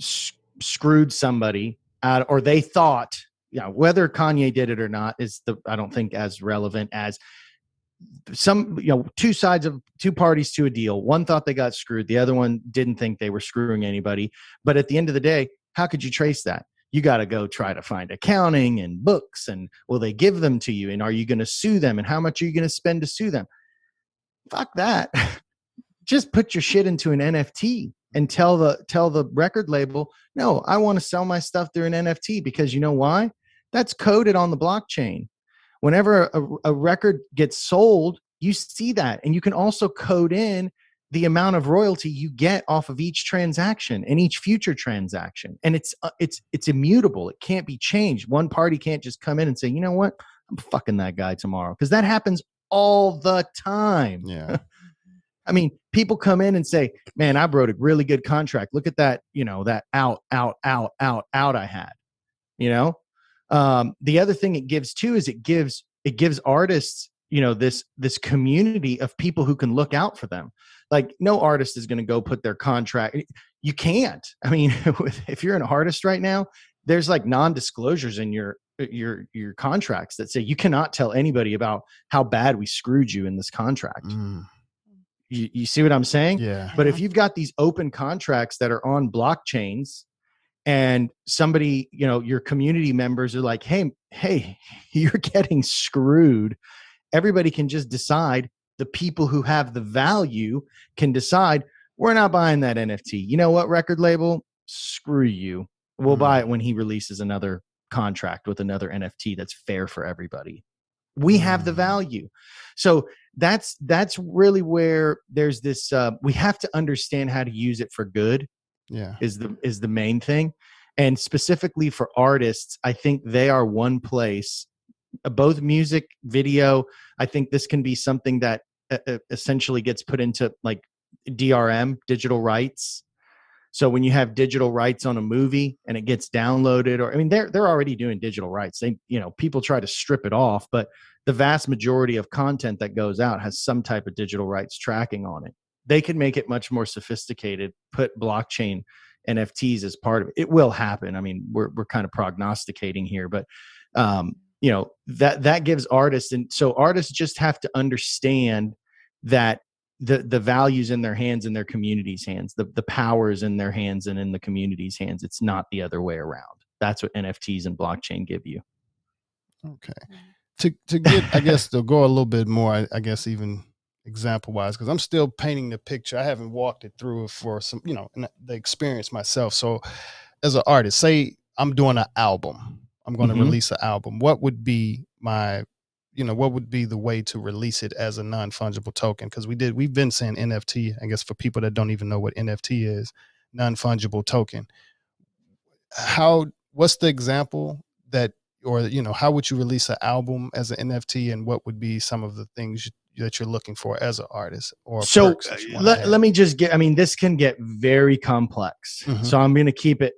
s- screwed somebody out or they thought yeah whether kanye did it or not is the i don't think as relevant as some you know two sides of two parties to a deal. One thought they got screwed the other one didn't think they were screwing anybody. But at the end of the day how could you trace that you got to go try to find accounting and books and will they give them to you and are you going to sue them and how much are you going to spend to sue them? Fuck that. *laughs* Just put your shit into an nft and tell the tell the record label no i want to sell my stuff through an nft because you know why? That's coded on the blockchain. Whenever a, a record gets sold you see that and you can also code in the amount of royalty you get off of each transaction and each future transaction and it's uh, it's it's immutable it can't be changed one party can't just come in and say you know what i'm fucking that guy tomorrow because that happens all the time Yeah. *laughs* I mean, people come in and say, "Man, I wrote a really good contract. Look at that, you know, that out, out, out, out, out I had." You know, um, the other thing it gives too is it gives it gives artists, you know, this this community of people who can look out for them. Like, no artist is going to go put their contract. You can't. I mean, *laughs* if you're an artist right now, there's like non-disclosures in your your your contracts that say you cannot tell anybody about how bad we screwed you in this contract. Mm, You, you see what I'm saying? yeah. But if you've got these open contracts that are on blockchains and somebody, you know, your community members are like, hey, hey, *laughs* you're getting screwed, everybody can just decide, the people who have the value can decide, we're not buying that NFT. You know what, record label? Screw you. We'll Mhm. buy it when he releases another contract with another NFT that's fair for everybody. We have the Mm. value. So that's that's really where there's this uh, we have to understand how to use it for good yeah. is the is the main thing and specifically for artists i think they are one place both music video i think this can be something that uh, uh, essentially gets put into like drm digital rights. So when you have digital rights on a movie and it gets downloaded or i mean they're they're already doing digital rights. They you know people try to strip it off but the vast majority of content that goes out has some type of digital rights tracking on it. They can make it much more sophisticated put blockchain nfts as part of it. It will happen. I mean we're, we're kind of prognosticating here but um you know that that gives artists and so artists just have to understand that the the values in their hands in their community's hands the the powers in their hands and in the community's hands it's not the other way around that's what nfts and blockchain give you Okay. To to get, I guess, to go a little bit more, I, I guess, even example wise, because I'm still painting the picture. I haven't walked it through for some, you know, the experience myself. So, as an artist, say I'm doing an album, I'm going to Mhm. release an album. What would be my, you know, what would be the way to release it as a non fungible token? Because we did, we've been saying NFT. I guess for people that don't even know what NFT is, non fungible token. How? What's the example that or you know how would you release an album as an nft and what would be some of the things you, that you're looking for as an artist or so uh, that you wanna let, let me just get i mean this can get very complex Mhm. so i'm going to keep it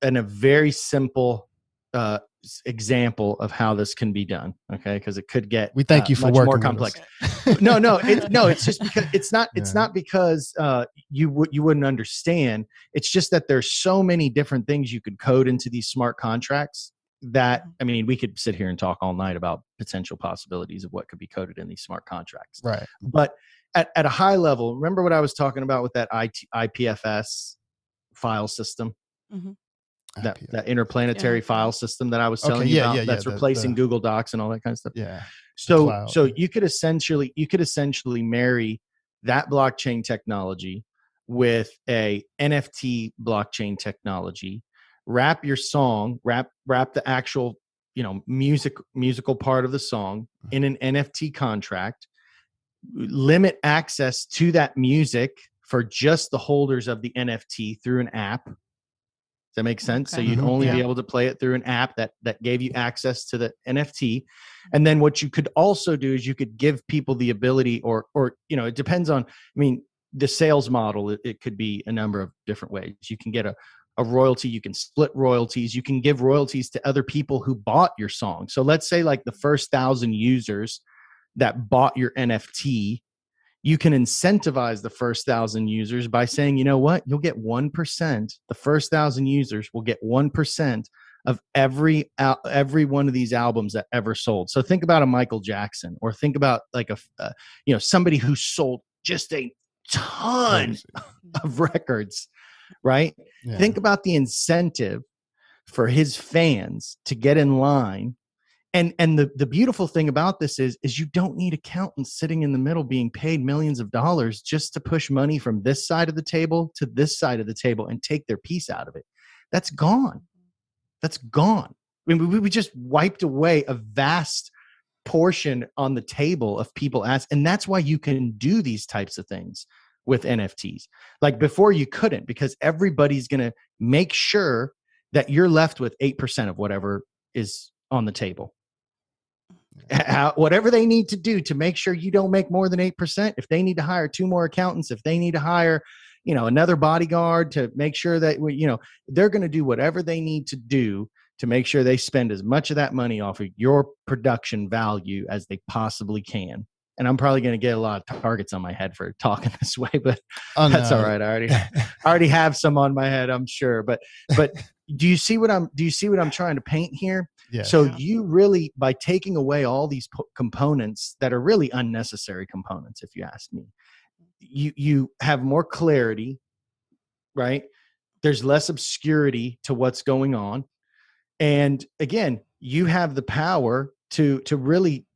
in a very simple uh example of how this can be done okay? Because it could get we thank uh, you for much working more complex. No no it, no it's just because it's not it's Yeah. not because uh you would you wouldn't understand. It's just that there's so many different things you could code into these smart contracts that i mean we could sit here and talk all night about potential possibilities of what could be coded in these smart contracts. Right. But at, at a high level, remember what I was talking about with that IT, IPFS file system? That, that interplanetary Yeah. file system that I was Okay, telling you yeah, about yeah, yeah, that's the- replacing the- Google Docs and all that kind of stuff. yeah. So so you could essentially you could essentially marry that blockchain technology with a NFT blockchain technology, wrap your song, wrap wrap the actual, you know, music musical part of the song mm-hmm. in an NFT contract, limit access to that music for just the holders of the NFT through an app. Does that make sense? So you'd only be able to play it through an app that that gave you access to the NFT. Mm-hmm. And then what you could also do is you could give people the ability or or you know, it depends on I mean, the sales model it, it could be a number of different ways. You can get a a royalty, you can split royalties, you can give royalties to other people who bought your song. So let's say like the first 1000 users that bought your NFT, you can incentivize the first thousand users by saying, you know what, you'll get 1%. The first thousand users will get 1% of every al- every one of these albums that ever sold. So think about a Michael Jackson or think about like a, uh, you know, somebody who sold just a ton *laughs* of records, right? Yeah. Think about the incentive for his fans to get in line. And and the, the beautiful thing about this is is you don't need accountants sitting in the middle being paid millions of dollars just to push money from this side of the table to this side of the table and take their piece out of it. That's gone. That's gone. I mean, we, we just wiped away a vast portion on the table of people ask, and that's why you can do these types of things with NFTs. Like before, you couldn't because everybody's going to make sure that you're left with 8% of whatever is on the table. *laughs* How, whatever they need to do to make sure you don't make more than 8%, if they need to hire two more accountants, if they need to hire, you know, another bodyguard to make sure that, we- you know, they're going to do whatever they need to do to make sure they spend as much of that money off of your production value as they possibly can. And I'm probably going to get a lot of targets on my head for talking *laughs* this way, but Oh, that's no. all right. I already *laughs* I already have some on my head, I'm sure. But but do you see what I'm do you see what I'm trying to paint here? Yeah. So Yeah. you really by taking away all these po- components that are really unnecessary components if you ask me. You you have more clarity, right? There's less obscurity to what's going on. And again, you have the power to to really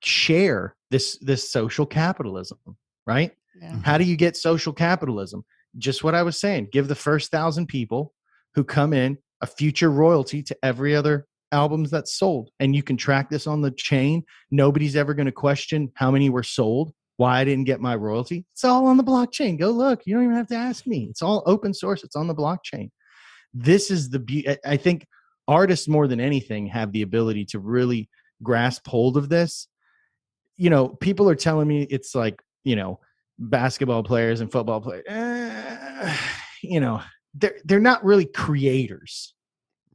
share this this social capitalism, right? Yeah. How do mm-hmm. you get social capitalism? Just what I was saying. Give the first thousand people who come in a future royalty to every other albums that sold. And you can track this on the chain. Nobody's ever going to question how many were sold, why I didn't get my royalty. It's all on the blockchain. Go look. You don't even have to ask me. It's all open source. It's on the blockchain. This is the beauty. I think artists more than anything have the ability to really grasp hold of this. You know, people are telling me it's like, you know, basketball players and football players, eh, you know, they're they're not really creators.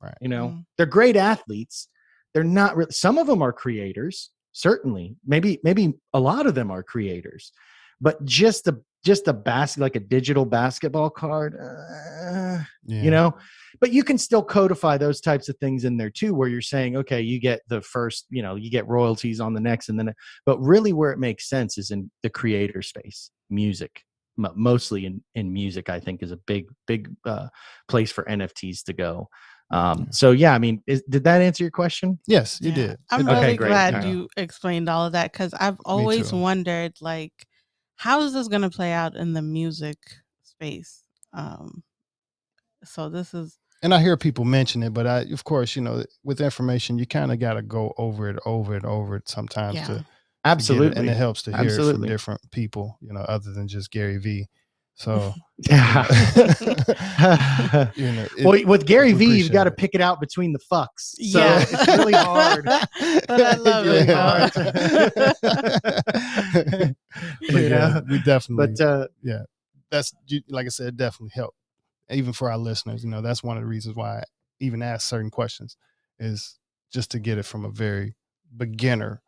Right. You know, Mm. they're great athletes. They're not really some of them are creators, certainly. Maybe maybe a lot of them are creators. But just the just a basket like a digital basketball card, uh, yeah. you know but you can still codify those types of things in there too where you're saying okay you get the first you know you get royalties on the next and then but really where it makes sense is in the creator space music mostly in in music i think is a big big uh, place for nfts to go um so yeah i mean is, did that answer your question Yes, you Yeah. did. I'm Okay, really great. glad Yeah. you explained all of that because I've always wondered, like, how is this going to play out in the music space? Um, so this is and I hear people mention it, but I, of course, you know, with information, you kind of got to go over it, over it, over it sometimes Yeah. to, to it, absolutely and it helps to hear it from different people, you know, other than just Gary V. So, *laughs* yeah *laughs* you know, it- well with gary we vee you've got to pick it out between the fucks so Yeah. it's really *laughs* hard But I love it, But You yeah, know? we definitely. but uh yeah, that's you- like I said, definitely help. even for our listeners. You know, that's one of the reasons why I even ask certain questions is just to get it from a very beginner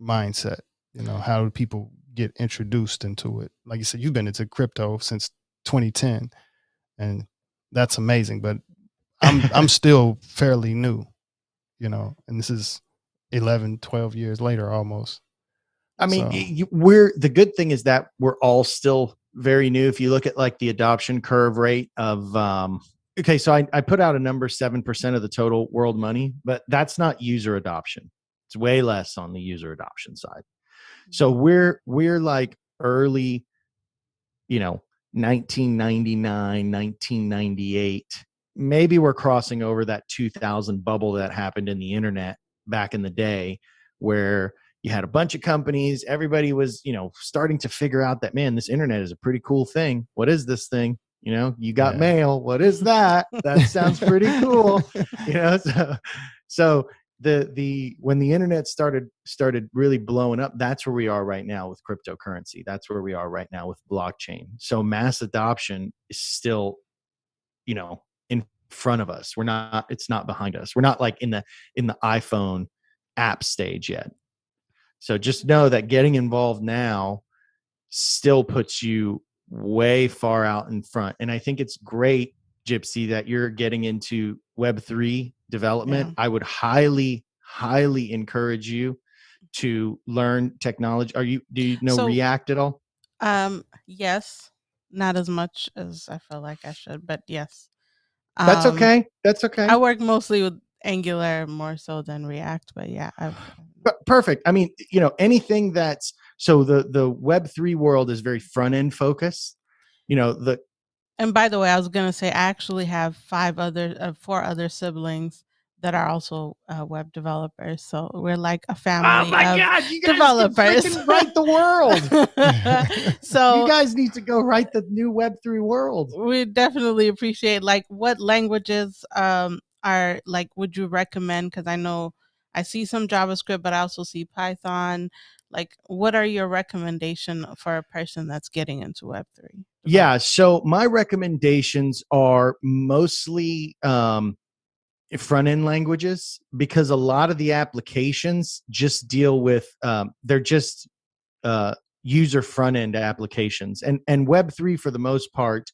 mindset. You know, how do people get introduced into it? Like you said, you've been into crypto since 2010, and that's amazing. But I'm I'm *laughs* still fairly new, you know, and this is 11, 12 years later almost. I mean, So- you, we're the good thing is that we're all still very new. If you look at like the adoption curve rate of, um, okay, so I, I put out a number seven percent of the total world money, but that's not user adoption. It's way less on the user adoption side. So mm-hmm. we're we're like early, you know, 1999, 1998. Maybe we're crossing over that 2000 bubble that happened in the internet back in the day where you had a bunch of companies everybody was you know starting to figure out that man this internet is a pretty cool thing. What is this thing? You know you got Yeah. mail. What is that? That sounds pretty cool. *laughs* You know so so the the when the internet started started really blowing up that's where we are right now with cryptocurrency. That's where we are right now with blockchain. So mass adoption is still you know in front of us. We're not it's not behind us. We're not like in the in the iphone app stage yet. So just know that getting involved now still puts you way far out in front. And i think it's great gypsy that you're getting into web3 development i would highly highly encourage you to learn technology. Are you do you know So- react at all? Um, yes, not as much as I feel like I should, but yes. that's Um, okay that's okay. I work mostly with Angular more so than React, but yeah, I've, *sighs* perfect i mean you know anything that's so the the web3 world is very front end focused. You know the and by the way, I was gonna say I actually have five other, uh, four other siblings that are also uh, web developers. So we're like a family. of, Oh god you guys developers. can freaking write the world *laughs* *laughs* so you guys need to go write the new web3 world we definitely appreciate like what languages um are like would you recommend because i know i see some javascript but i also see python like what are your recommendation for a person that's getting into web3 yeah so my recommendations are mostly um front end languages because a lot of the applications just deal with um, they're just uh, user front end applications. And and web 3 for the most part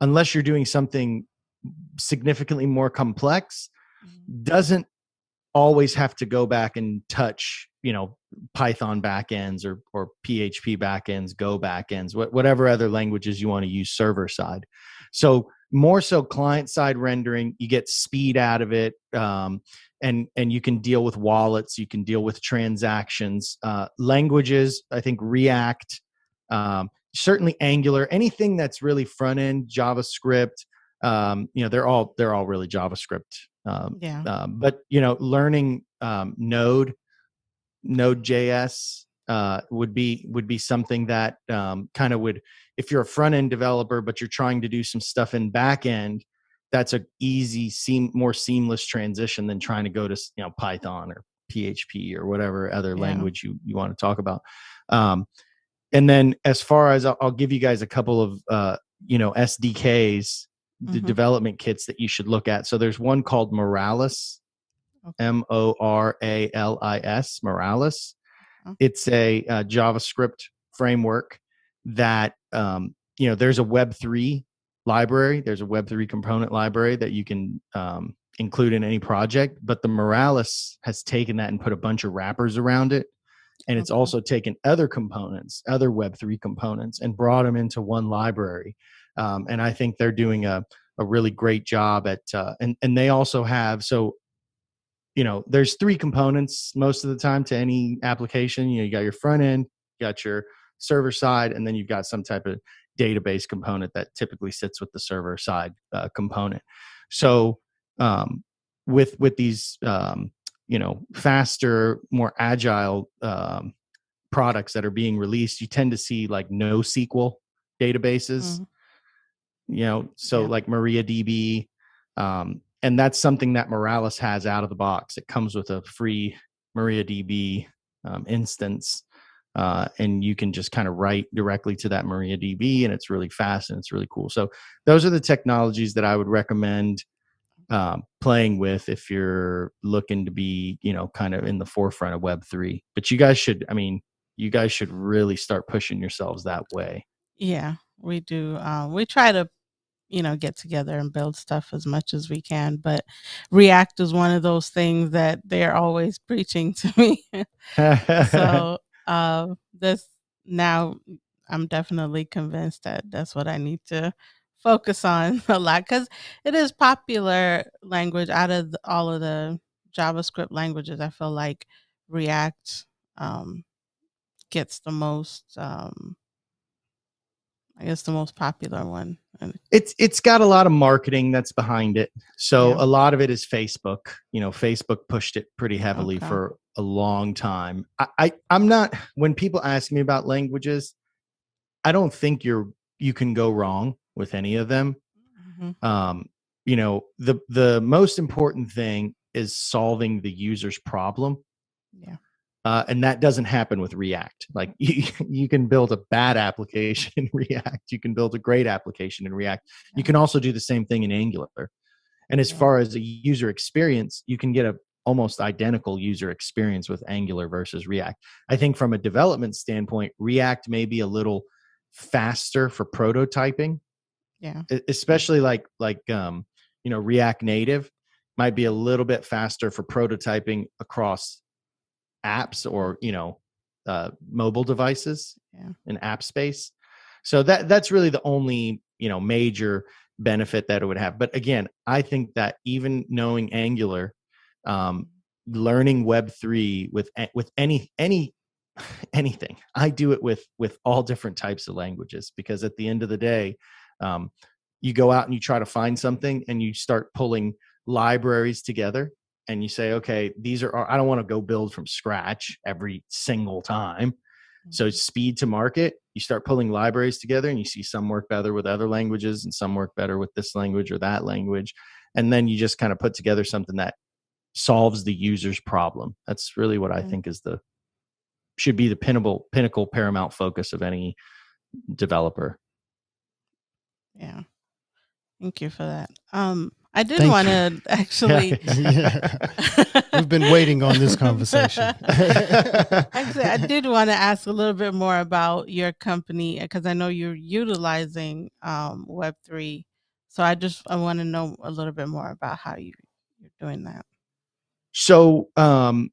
unless you're doing something significantly more complex doesn't always have to go back and touch you know python backends or or php backends go backends wha- whatever other languages you want to use server side. So more so client side rendering you get speed out of it um, and and you can deal with wallets you can deal with transactions uh, languages i think react um, certainly angular anything that's really front end javascript um, you know they're all they're all really javascript um, yeah. um, but you know learning um, node node.js uh, would be would be something that um, kind of would if you're a front end developer but you're trying to do some stuff in back end that's a easy seam more seamless transition than trying to go to you know python or php or whatever other Yeah. language you, you want to talk about um, and then as far as I'll, I'll give you guys a couple of uh, you know sdks the Mhm. development kits that you should look at so there's one called Moralis. M O R A L I S, Moralis. Oh. It's a, uh JavaScript framework that, um, you know, there's a Web3 library, there's a Web3 component library that you can um, include in any project. But the Moralis has taken that and put a bunch of wrappers around it. And it's Okay. also taken other components, other Web3 components, and brought them into one library. Um, and I think they're doing a, a really great job at, uh, and, and they also have, so you know there's three components most of the time to any application you know you got your front end you got your server side and then you've got some type of database component that typically sits with the server side uh, component so um, with with these um, you know faster more agile um, products that are being released you tend to see like no sql databases Mhm. you know so Yeah. like mariadb um, and that's something that Moralis has out of the box. It comes with a free mariadb um, instance uh, and you can just kind of write directly to that mariadb and it's really fast and it's really cool. So those are the technologies that i would recommend um, playing with if you're looking to be you know kind of in the forefront of web 3 but you guys should i mean you guys should really start pushing yourselves that way. Yeah we do. Um, we try to you know get together and build stuff as much as we can but react is one of those things that they're always *laughs* preaching to me *laughs* so uh, this now I'm definitely convinced that that's what I need to focus on *laughs* a lot because it is popular language out of the, all of the JavaScript languages. I feel like React um, gets the most. Um, I guess the most popular one. And it's it's got a lot of marketing that's behind it. So Yeah. a lot of it is Facebook. You know, Facebook pushed it pretty heavily Okay. for a long time. I, I I'm not when people ask me about languages, I don't think you're you can go wrong with any of them. Mhm. Um, you know, the the most important thing is solving the user's problem. yeah, Uh, and that doesn't happen with React. Like *laughs* you, you can build a bad application in *laughs* React. You can build a great application in React. You can also do the same thing in Angular. And as far as a user experience, you can get a almost identical user experience with Angular versus React. I think from a development standpoint, React may be a little faster for prototyping, yeah, especially like like um, you know React Native might be a little bit faster for prototyping across apps or you know uh, mobile devices Yeah. in app space. So that that's really the only you know major benefit that it would have. But again, I think that even knowing Angular, um, learning Web three with with any any *laughs* anything, I do it with with all different types of languages because at the end of the day, um, you go out and you try to find something and you start pulling libraries together and you say okay these are i don't want to go build from scratch every single time so Mhm. speed to market you start pulling libraries together and you see some work better with other languages and some work better with this language or that language and then you just kind of put together something that solves the user's problem that's really what i think is the should be the pinnacle pinnacle paramount focus of any developer yeah. Thank you for that. Um, I did want to *laughs* actually. *laughs* yeah. We've been waiting on this conversation. *laughs* Actually, I did want to ask a little bit more about your company because I know you're utilizing um, Web three. So I just I want to know a little bit more about how you you're doing that. So um,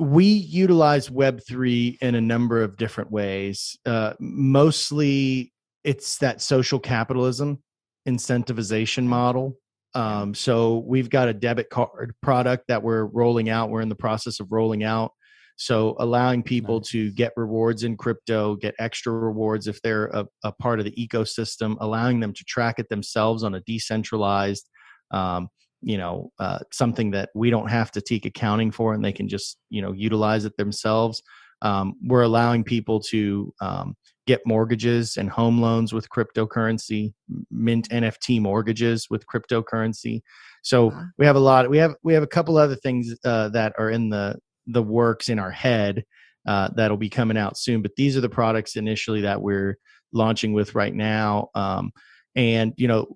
we utilize Web3 in a number of different ways. Uh, mostly it's that social capitalism incentivization model. Um, so we've got a debit card product that we're rolling out. We're in the process of rolling out. So allowing people Nice. to get rewards in crypto, get extra rewards if they're a, a part of the ecosystem, allowing them to track it themselves on a decentralized um, you know uh, something that we don't have to take accounting for and they can just you know utilize it themselves um, we're allowing people to um, get mortgages and home loans with cryptocurrency mint nft mortgages with cryptocurrency so Wow. we have a lot we have we have a couple other things uh, that are in the the works in our head uh, that'll be coming out soon but these are the products initially that we're launching with right now um, and you know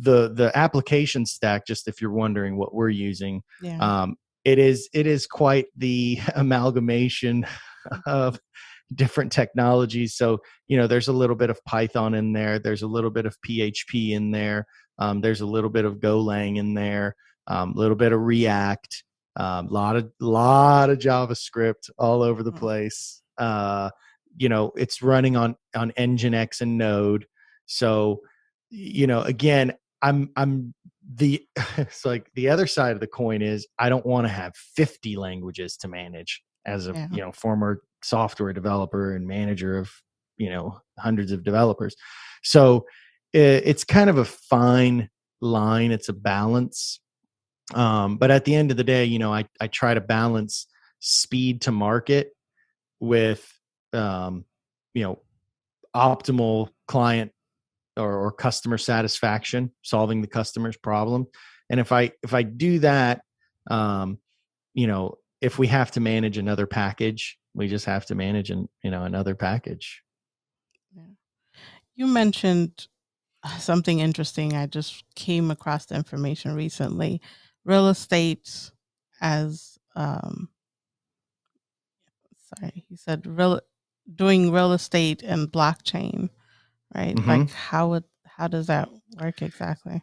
the the application stack just if you're wondering what we're using Yeah. um, it is it is quite the *laughs* amalgamation *laughs* of different technologies. So you know there's a little bit of python in there there's a little bit of php in there um, there's a little bit of golang in there a um, little bit of react a um, lot of lot of javascript all over the Mm. place. Uh, you know it's running on on nginx and node. So you know again i'm i'm the *laughs* it's like the other side of the coin is i don't want to have 50 languages to manage as a Yeah. you know former software developer and manager of you know hundreds of developers so it's kind of a fine line it's a balance um, but at the end of the day you know i, I try to balance speed to market with um, you know optimal client or, or customer satisfaction solving the customer's problem and if i if i do that um you know if we have to manage another package we just have to manage an you know another package You mentioned uh, something interesting. I just came across the information recently. Real estate as um sorry, he said real doing real estate and blockchain, right? Mhm. Like how would how does that work exactly?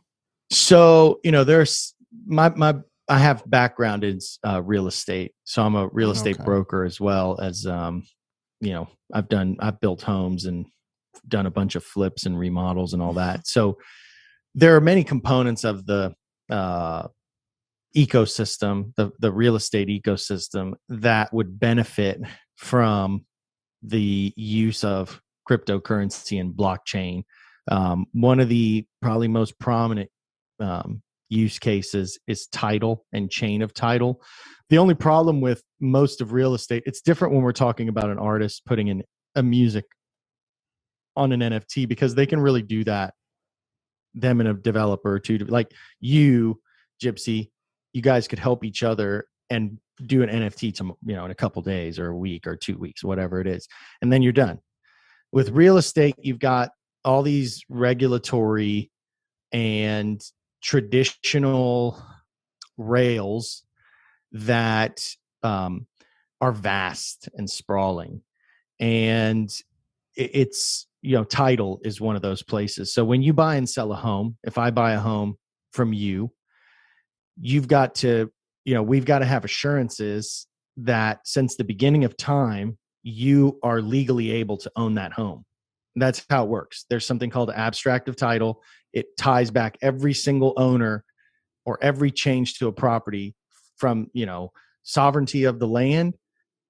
so you know there's my my I have background in uh, real estate, so I'm a real estate Okay. broker as well as um, you know I've done I've built homes and done a bunch of flips and remodels and all that. So there are many components of the uh, ecosystem, the the real estate ecosystem that would benefit from the use of cryptocurrency and blockchain. Um, one of the probably most prominent um, use cases is title and chain of title. The only problem with most of real estate, it's different when we're talking about an artist putting in a music on an NFT because they can really do that. Them and a developer to like you, Gypsy, you guys could help each other and do an NFT to you know in a couple days or a week or two weeks, whatever it is, and then you're done. With real estate, you've got all these regulatory and traditional rails that um, are vast and sprawling. And it's you know title is one of those places. So when you buy and sell a home if i buy a home from you you've got to you know we've got to have assurances that since the beginning of time you are legally able to own that home. That's how it works. There's something called abstract of title it ties back every single owner or every change to a property from you know sovereignty of the land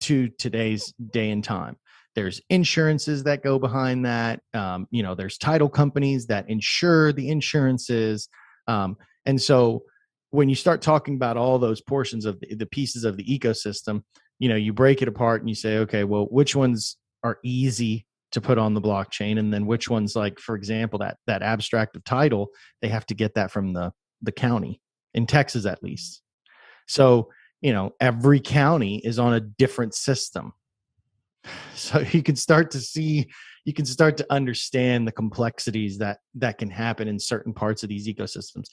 to today's day and time. There's insurances that go behind that um, you know there's title companies that insure the insurances um, and so when you start talking about all those portions of the, the pieces of the ecosystem you know you break it apart and you say okay well which ones are easy to put on the blockchain and then which ones like for example that that abstract of title they have to get that from the the county in texas at least. So you know every county is on a different system. *laughs* So you can start to see you can start to understand the complexities that that can happen in certain parts of these ecosystems.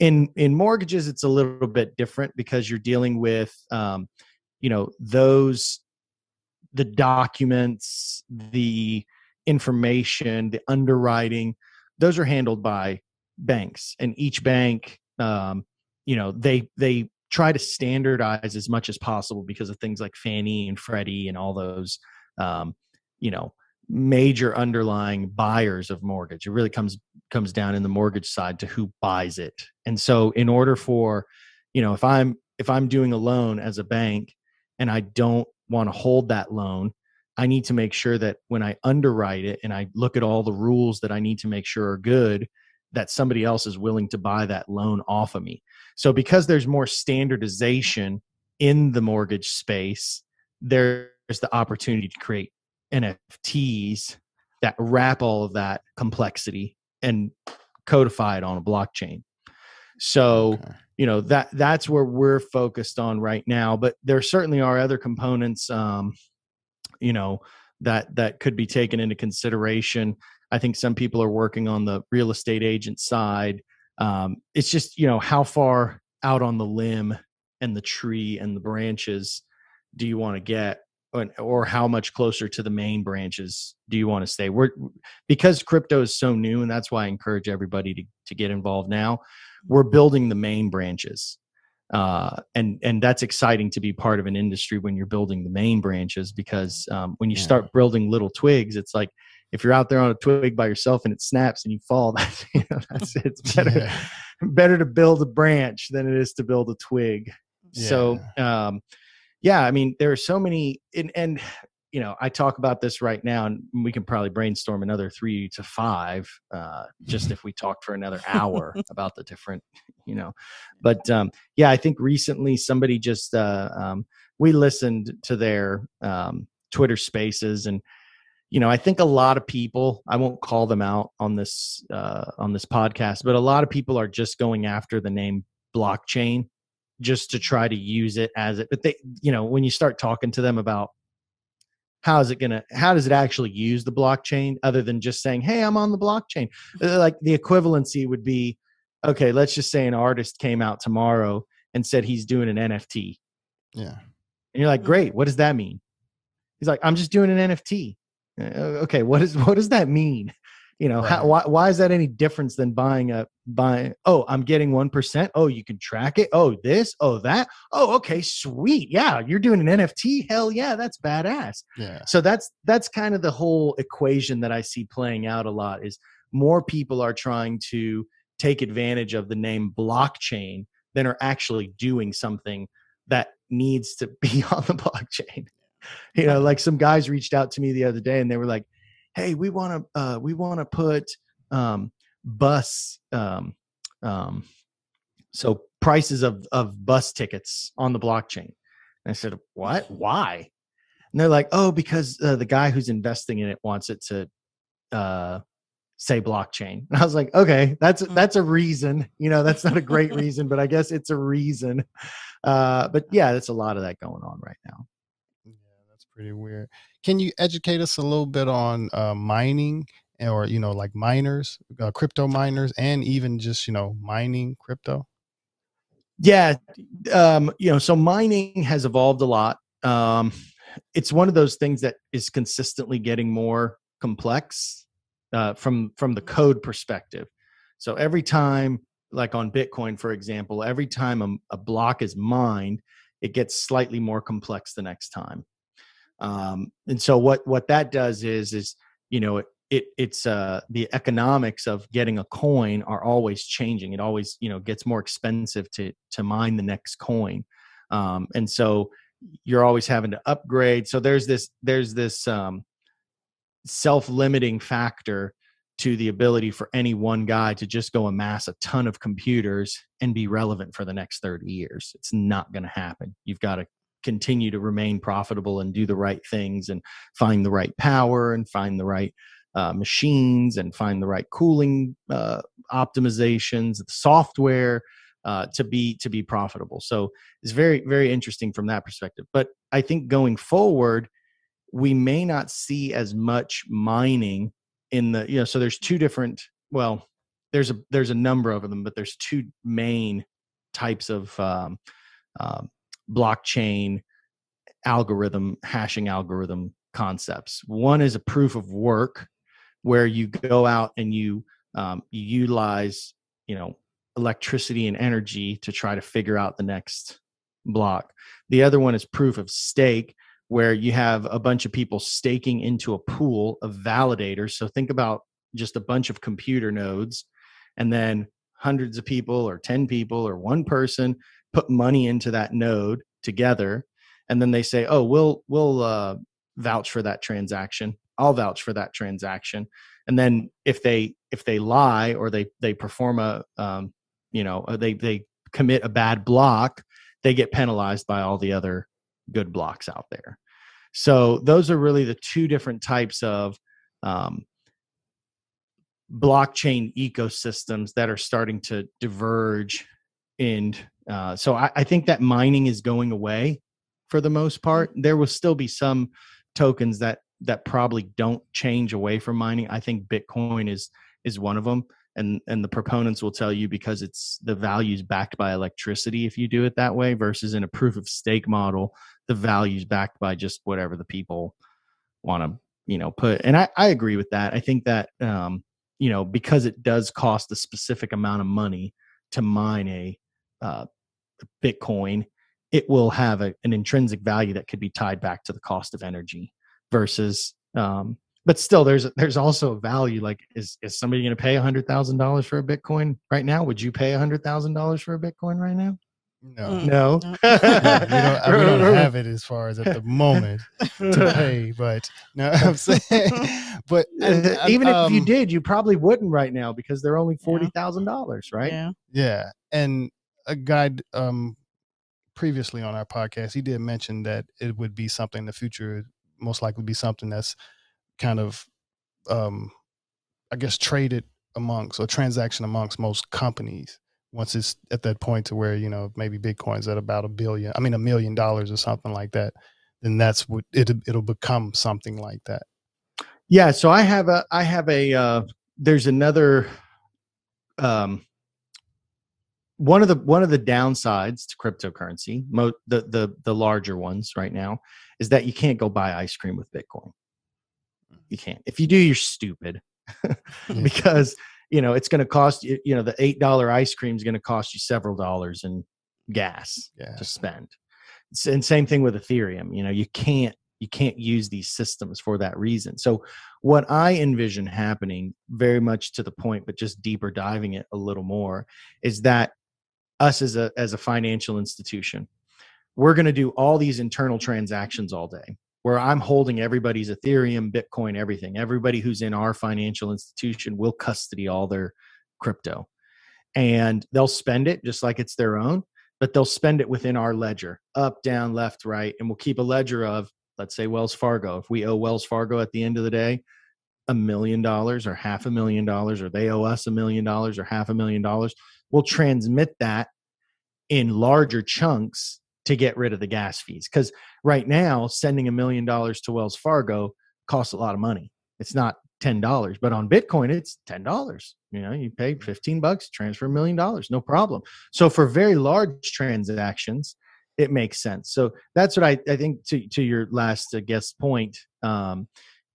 In in mortgages it's a little bit different because you're dealing with um, you know those the documents the information the underwriting those are handled by banks. And each bank um, you know they they try to standardize as much as possible because of things like fannie and freddie and all those um, you know major underlying buyers of mortgage. It really comes comes down in the mortgage side to who buys it. And so in order for you know if i'm if i'm doing a loan as a bank and i don't want to hold that loan i need to make sure that when i underwrite it and i look at all the rules that i need to make sure are good that somebody else is willing to buy that loan off of me so because there's more standardization in the mortgage space there's the opportunity to create NFTs that wrap all of that complexity and codify it on a blockchain. So, Okay. you know, that that's where we're focused on right now, but there certainly are other components um you know that that could be taken into consideration. I think some people are working on the real estate agent side. Um it's just, you know, how far out on the limb and the tree and the branches do you want to get or, or how much closer to the main branches do you want to stay we're because crypto is so new and that's why i encourage everybody to, to get involved now we're building the main branches uh, and and that's exciting to be part of an industry when you're building the main branches because um, when you Yeah. start building little twigs it's like if you're out there on a twig by yourself and it snaps and you fall *laughs* that's, you know, that's it's *laughs* better Yeah. better to build a branch than it is to build a twig so um yeah i mean there are so many and, and you know i talk about this right now and we can probably brainstorm another three to five uh just if we talked for another hour *laughs* about the different you know. But um yeah i think recently somebody just uh um we listened to their um twitter spaces and you know i think a lot of people i won't call them out on this uh on this podcast but a lot of people are just going after the name blockchain just to try to use it as it but they you know when you start talking to them about how is it gonna how does it actually use the blockchain other than just saying hey i'm on the blockchain. Uh, like the equivalency would be okay let's just say an artist came out tomorrow and said he's doing an nft yeah. and you're like great what does that mean? He's like i'm just doing an nft Uh, okay what is what does that mean You know, how, why why is that any difference than buying a buying? Oh, I'm getting one percent. Oh, you can track it. Oh, this. Oh, that. Oh, okay, sweet. Yeah, you're doing an NFT. Hell yeah, that's badass. Yeah. So that's that's kind of the whole equation that I see playing out a lot. Is more people are trying to take advantage of the name blockchain than are actually doing something that needs to *laughs* be on the blockchain. You know, like some guys reached out to me the other day and they were like, "Hey, we want to uh, we want to put um, bus um, um, so prices of of bus tickets on the blockchain." And I said, "What? Why?" And they're like, "Oh, because uh, the guy who's investing in it wants it to uh, say blockchain." And *laughs* I was like, "Okay, that's Mm. that's a reason. You know, that's not a great *laughs* reason, but I guess it's a reason." Uh, but yeah, that's a lot of that going on right now. Pretty weird. Can you educate us a little bit on uh, mining or, you know, like miners, uh, crypto miners, and even just, you know, mining crypto? Yeah, um, you know, so mining has evolved a lot. Um, it's one of those things that is consistently getting more complex uh, from from the code perspective. So every time, like on Bitcoin, for example, every time a, a block is mined, it gets slightly more complex the next time. Um, and so what what that does is is you know it, it it's uh the economics of getting a coin are always changing. It always you know gets more expensive to to mine the next coin. Um and so you're always having to upgrade. So there's this there's this um self-limiting factor to the ability for any one guy to just go amass a ton of computers and be relevant for the next 30 years. It's not going to happen. You've got to continue to remain profitable and do the right things and find the right power and find the right uh, machines and find the right cooling uh, optimizations, the software uh, to be to be profitable. So it's very very interesting from that perspective. But I think going forward, we may not see as much mining in the you know. So there's two different. Well, there's a there's a number of them, but there's two main types of um, um, blockchain algorithm hashing algorithm concepts. One is a proof of work where you go out and you um, you utilize you know electricity and energy to try to figure out the next block. The other one is proof of stake where you have a bunch of people staking into a pool of validators. So think about just a bunch of computer nodes and then hundreds of people or 10 people or one person put money into that node together and then they say oh we'll we'll uh, vouch for that transaction. I'll vouch for that transaction. And then if they if they lie or they they perform a um, you know uh, they they commit a bad block they get penalized by all the other good blocks out there. So those are really the two different types of um, blockchain ecosystems that are starting to diverge and uh, so I, I think that mining is going away for the most part. There will still be some tokens that that probably don't change away from mining. I think bitcoin is is one of them and and the proponents will tell you because it's the values backed by electricity if you do it that way versus in a proof of stake model the values backed by just whatever the people want to you know put. And i i agree with that. I think that um you know because it does cost a specific amount of money to mine a uh, bitcoin it will have a, an intrinsic value that could be tied back to the cost of energy versus um but still there's there's also a value like is is somebody going to pay a hundred thousand dollars for a bitcoin right now would you pay a hundred thousand dollars for a bitcoin right now No. Mm. no No. *laughs* Yeah, we, don't, uh, we don't have it as far as at the moment to *laughs* pay, but no, *laughs* I'm saying, but and, and, even if you um, did you probably wouldn't right now because they're only forty thousand dollars right Yeah. Yeah, and a guy um previously on our podcast, he did mention that it would be something in the future, most likely be something that's kind of, um, I guess, traded amongst or transaction amongst most companies. Once it's at that point to where you know maybe Bitcoin's at about a billion, I mean a million dollars or something like that, then that's what it it'll become something like that. Yeah, so I have a I have a uh there's another um one of the one of the downsides to cryptocurrency, mo- the the the larger ones right now is that you can't go buy ice cream with Bitcoin. You mm. can't. If you do, you're stupid. *laughs* because you know it's going to cost you you know the eight dollar ice cream is going to cost you several dollars in gas Yeah. to spend and same thing with ethereum you know you can't you can't use these systems for that reason so what i envision happening very much to the point but just deeper diving it a little more is that us as a as a financial institution. We're going to do all these internal transactions all day where i'm holding everybody's ethereum bitcoin everything. Everybody who's in our financial institution will custody all their crypto. And they'll spend it just like it's their own but they'll spend it within our ledger up down left right and we'll keep a ledger of let's say wells fargo. If we owe wells fargo at the end of the day a million dollars or half a million dollars or they owe us a million dollars or half a million dollars we'll transmit that in larger chunks to get rid of the gas fees. Because right now sending a million dollars to wells fargo costs a lot of money. It's not $10 but on bitcoin it's $10 you know you pay 15 bucks transfer a million dollars no problem. So for very large transactions it makes sense. So that's what i, I think to, to your last uh, guest point um,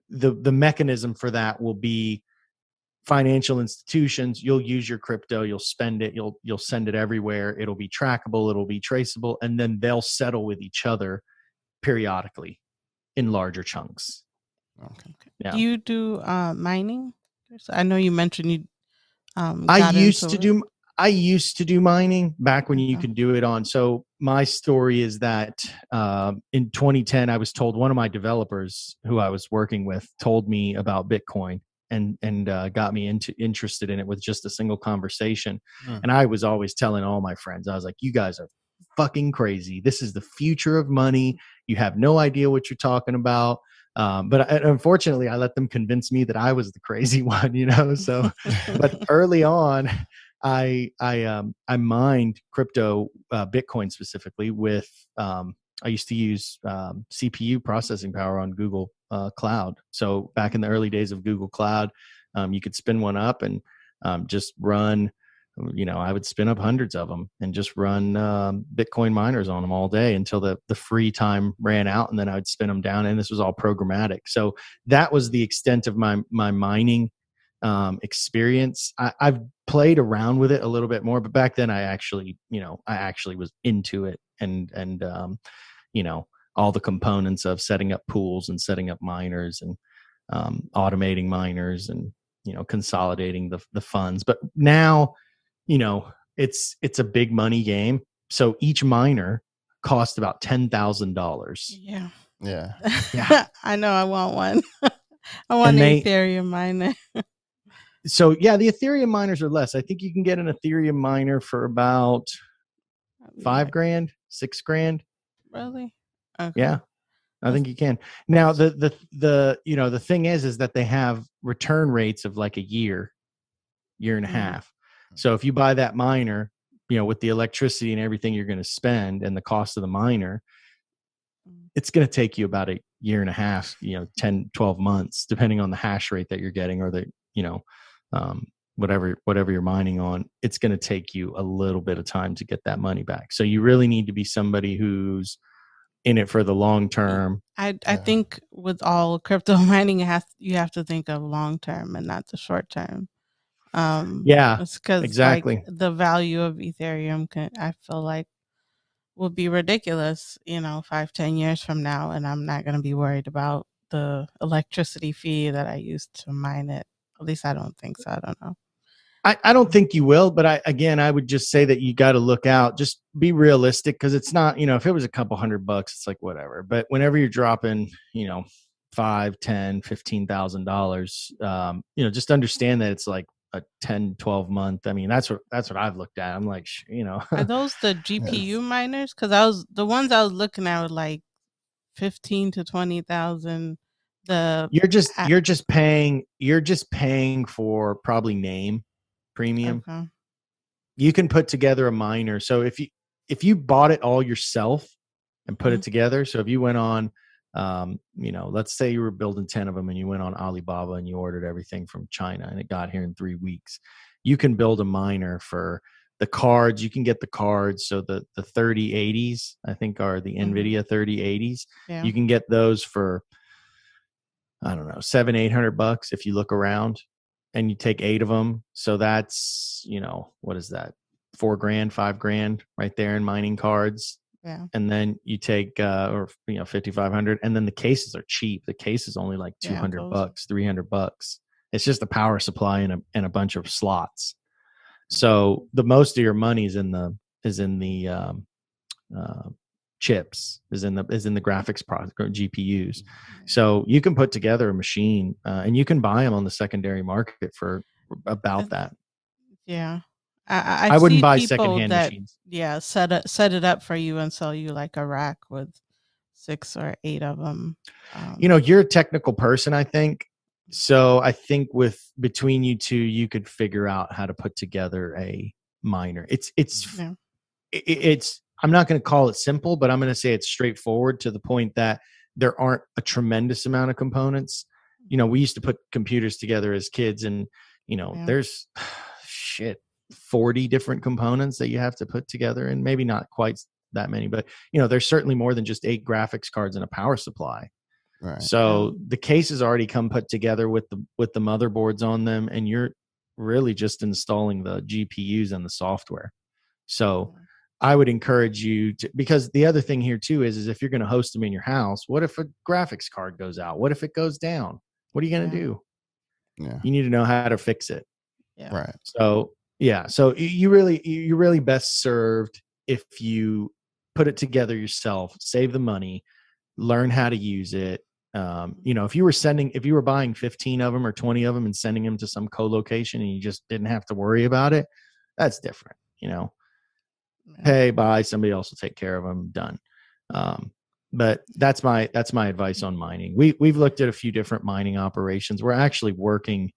the the mechanism for that will be financial institutions you'll use your crypto you'll spend it you'll you'll send it everywhere it'll be trackable it'll be traceable and then they'll settle with each other periodically in larger chunks Okay. Yeah. Do you do uh, mining? I know you mentioned you. Um, I used to it. do I used to do mining back when you Okay. could do it on. So my story is that um, in 2010, I was told one of my developers who I was working with told me about Bitcoin and and uh, got me into interested in it with just a single conversation. Hmm. And I was always telling all my friends, I was like, "You guys are fucking crazy. This is the future of money. You have no idea what you're talking about." Um, but I, unfortunately, I let them convince me that I was the crazy *laughs* one. You know, so but *laughs* early on i i um i mined crypto uh, bitcoin specifically with um i used to use um, cpu processing power on google uh, cloud so back in the early days of google cloud um, you could spin one up and um, just run you know i would spin up hundreds of them and just run um, bitcoin miners on them all day until the the free time ran out and then i would spin them down and this was all programmatic so that was the extent of my my mining um, experience. I, I've played around with it a little bit more, but back then I actually, you know, I actually was into it and and um, you know all the components of setting up pools and setting up miners and um, automating miners and you know consolidating the the funds. But now, you know, it's it's a big money game. So each miner cost about ten thousand dollars. Yeah. Yeah. *laughs* Yeah. I know. I want one. *laughs* I want And an they- Ethereum miner. *laughs* So yeah, the Ethereum miners are less. I think you can get an Ethereum miner for about five grand, six grand. Really? Okay. Yeah, I think you can. Now the the the you know the thing is is that they have return rates of like a year, year and a Mhm. half. So if you buy that miner, you know with the electricity and everything you're going to spend and the cost of the miner, Mm. it's going to take you about a year and a half, you know, 10, 12 months, depending on the hash rate that you're getting or the you know um, whatever whatever you're mining on. It's going to take you a little bit of time to get that money back. So you really need to be somebody who's in it for the long term. I I Yeah. think with all crypto *laughs* mining, it has you have to think of long term and not the short term. Um, Yeah, because exactly. the value of Ethereum can I feel like will be ridiculous. You know, five ten years from now, and I'm not going to be worried about the electricity fee that I used to mine it. At least I don't think so. I don't know. I, I don't think you will, but I again I would just say that you got to look out. Just be realistic because it's not, you know, if it was a couple hundred bucks, it's like whatever. But whenever you're dropping, you know, five, ten, fifteen thousand dollars, um, you know, just understand that it's like a 10, 12 month. I mean, that's what that's what I've looked at. I'm like, you know, Are those the *laughs* GPU miners? Because I was the ones I was looking at were like fifteen to twenty thousand. The you're just I- you're just paying you're just paying for probably name premium. okay. you can put together a miner. So if you if you bought it all yourself and put Mhm. it together, so if you went on, um, you know, let's say you were building ten of them and you went on Alibaba and you ordered everything from China and it got here in three weeks, you can build a miner for the cards. You can get the cards. So the the thirty eighties, I think, are the Mhm. Nvidia thirty eighties. Yeah. You can get those for I don't know seven eight hundred bucks if you look around and you take eight of them. So that's, you know, what is that? Four grand, five grand right there in mining cards. Yeah. And then you take, uh, or, you know, 5,500. And then the cases are cheap. The case is only like 200 those- bucks, 300 bucks. It's just a power supply and a, and a bunch of slots. So the most of your money is in the, is in the, um, uh, chips is in the is in the graphics product or GPUs. So you can put together a machine uh, and you can buy them on the secondary market for about that. Yeah. I, I, I, I've wouldn't buy secondhand that, machines. Yeah, set it set it up for you and sell you like a rack with six or eight of them. Um, You know, you're a technical person, I think. So I think with between you two, you could figure out how to put together a miner. It's it's Yeah. i- i- it's I'm not going to call it simple, but I'm going to say it's straightforward to the point that there aren't a tremendous amount of components. You know, we used to put computers together as kids, and you know, Yeah. there's *sighs* shit 40 different components that you have to put together, and maybe not quite that many, but you know, there's certainly more than just eight graphics cards and a power supply. Right. So the cases already come put together with the with the motherboards on them, and you're really just installing the GPUs and the software. So I would encourage you to because the other thing here too is is if you're going to host them in your house, what if a graphics card goes out? What if it goes down? What are you going to Yeah. do? Yeah. You need to know how to fix it. yeah. Right. So yeah, so y- you really you- you're really best served if you put it together yourself, save the money, learn how to use it. Um, you know, if you were sending, if you were buying 15 of them or 20 of them and sending them to some co-location and you just didn't have to worry about it, that's different. You know, Yeah. pay, buy, somebody else will take care of them. Done. Um, but that's my that's my advice on mining. We we've looked at a few different mining operations. We're actually working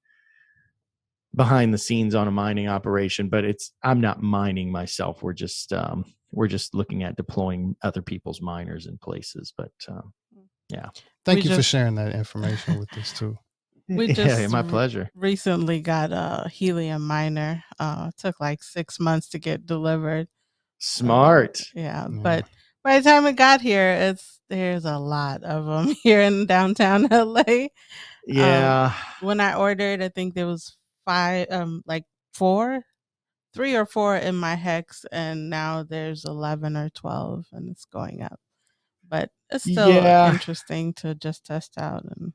behind the scenes on a mining operation, but it's I'm not mining myself. We're just um, we're just looking at deploying other people's miners in places. But um, yeah, Thank We you for sharing that information with us too. *laughs* We *laughs* yeah, my pleasure. Recently got a helium miner. Uh, took like six months to get delivered. Smart. Yeah, Yeah. but by the time it got here, it's there's a lot of them *laughs* here in downtown *laughs* LA. Yeah. When I ordered, I think there was five, um, like four, three or four in my hex, and now there's eleven or twelve, and it's going up. But it's still Yeah. interesting to just test out and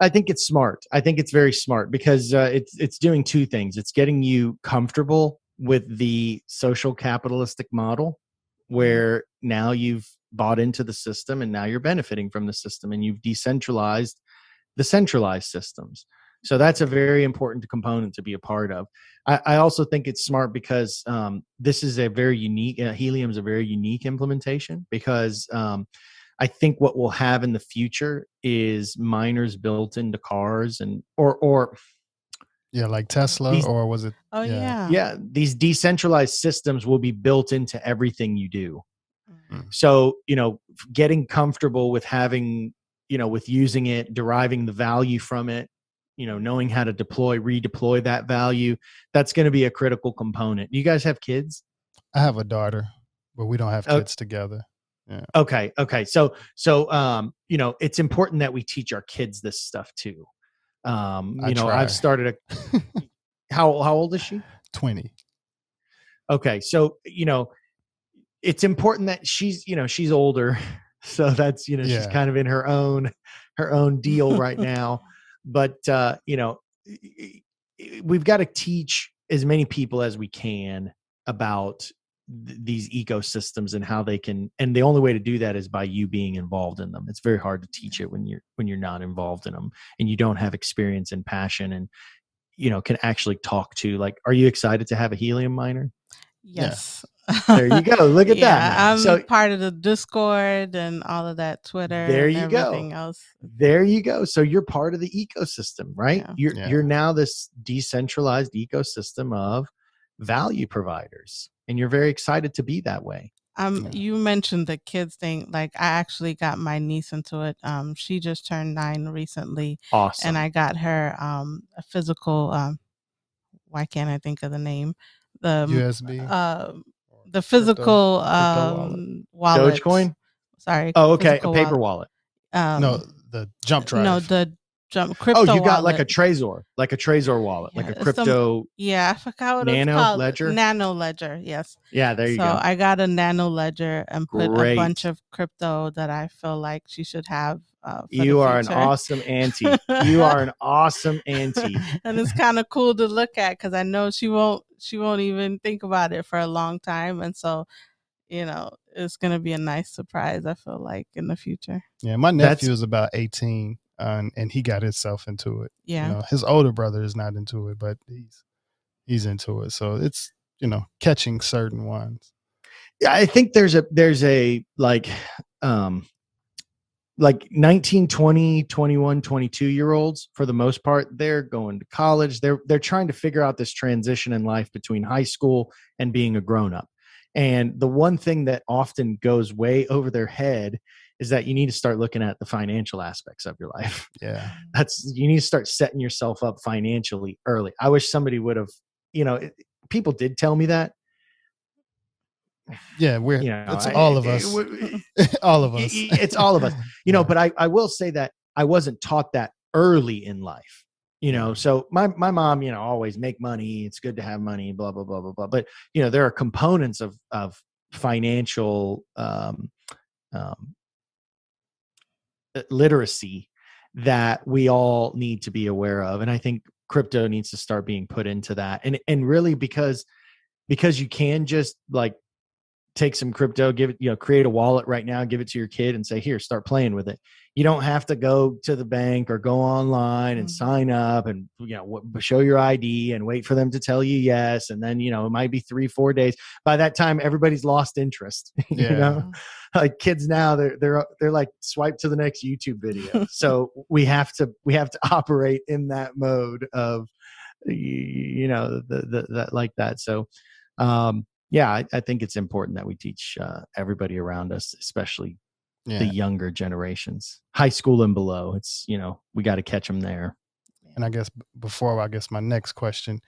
I think it's smart. I think it's very smart because uh, it's it's doing two things. It's getting you comfortable with the social capitalistic model, where now you've bought into the system and now you're benefiting from the system, and you've decentralized the centralized systems. So that's a very important component to be a part of. I, I also think it's smart because um, this is a very unique. Uh, Helium is a very unique implementation because. Um, I think what we'll have in the future is miners built into cars and or or Yeah, like Tesla, These- or was it? oh Yeah. yeah, yeah, these decentralized systems will be built into everything you do. Mm. So, you know, getting comfortable with having, you know, with using it, deriving the value from it, you know, knowing how to deploy, redeploy that value, that's going to be a critical component. You guys have kids? I have a daughter, but we don't have Oh. kids together. Okay, okay. So so um, you know, it's important that we teach our kids this stuff too. Um, I you know, try. I've started a *laughs* how how old is she? Twenty. Okay, so you know, it's important that she's you know she's older, *laughs* so that's you know she's kind of in her own her own deal right *laughs* now. But uh, you know, we've got to teach as many people as we can about th- these ecosystems and how they can and the only way to do that is by you being involved in them it's very hard to teach it when you're when you're not involved in them and you don't have experience and passion and you know can actually talk to like are you excited to have a helium miner yes. there you go *laughs* look at yeah, that I'm so part of the Discord and all of that Twitter. There and you go. everything Else. there you go so you're part of the ecosystem right Yeah. you're Yeah. you're now this decentralized ecosystem of value providers and you're very excited to be that way Um, Yeah. you mentioned the kids thing. Like, I actually got my niece into it. Um, she just turned nine recently, awesome and I got her um a physical. Um, why can't I think of the name? The USB. um or the physical crypto wallet. um wallet. dogecoin Sorry. oh okay a paper wallet. wallet Um, no, the jump drive. No, the jump crypto. oh, you got like a wallet. Trezor, like a Trezor wallet, Yeah, like a it's some- crypto. yeah, I forgot what Nano it's called. Ledger? Nano ledger. Yes. yeah, there you so go. I got a nano ledger and put a bunch of crypto that I feel like she should have. Uh, You *laughs* are an awesome auntie. you are an awesome auntie. and it's kind of cool to look at because I know she won't she won't even think about it for a long time, and so you know it's gonna be a nice surprise. I feel like in the future. Yeah, my That's- nephew is about 18 uh, and, and he got himself into it. Yeah. You know, his older brother is not into it, but he's he's into it. So it's, you know, catching certain ones. Yeah, I think there's a there's a like um like 19 20 21 22 year olds for the most part they're going to college they're they're trying to figure out this transition in life between high school and being a grown up and the one thing that often goes way over their head is that you need to start looking at the financial aspects of your life *laughs* Yeah. that's you need to start setting yourself up financially early i wish somebody would have you know it, people did tell me that Yeah, we're you know it's I- all of us. *laughs* all of us. it's all of us *laughs* you know Yeah. but I, I will say that i wasn't taught that early in life you know so my, my mom you know always make money it's good to have money blah blah blah blah blah but you know there are components of of financial um, um, Uh, literacy that we all need to be aware of and i think crypto needs to start being put into that and and really because because you can just like take some crypto, give it, you know, create a wallet right now, give it to your kid and say, here, start playing with it. You don't have to go to the bank or go online and Mhm. sign up and, you know, show your ID and wait for them to tell you yes. And then, you know, it might be three, four days. By that time, everybody's lost interest. *laughs* you Yeah. know, like kids now, they're, they're, they're like swipe to the next YouTube video. so we have to, we have to operate in that mode of, you know, the, the, that like that. So, um, yeah, I, I think it's important that we teach uh, everybody around us, especially Yeah. the younger generations, high school and below. It's you know we got to catch them there. And I guess before I guess my next question,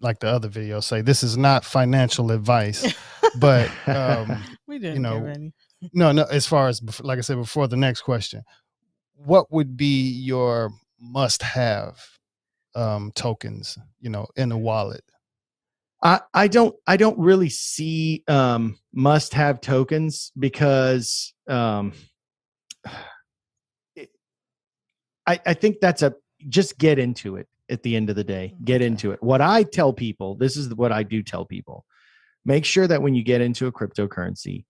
like the other video, say this is not financial advice, *laughs* but um, *laughs* we didn't know, give any. *laughs* no, no. As far as like I said before, the next question, what would be your must-have um, tokens? You know, in a wallet. I, I don't I don't really see um, must have tokens because um, *sighs* it- I, I think that's a just get into it at the end of the day. Get into it. What I tell people, this is what I do tell people. Make sure that when you get into a cryptocurrency,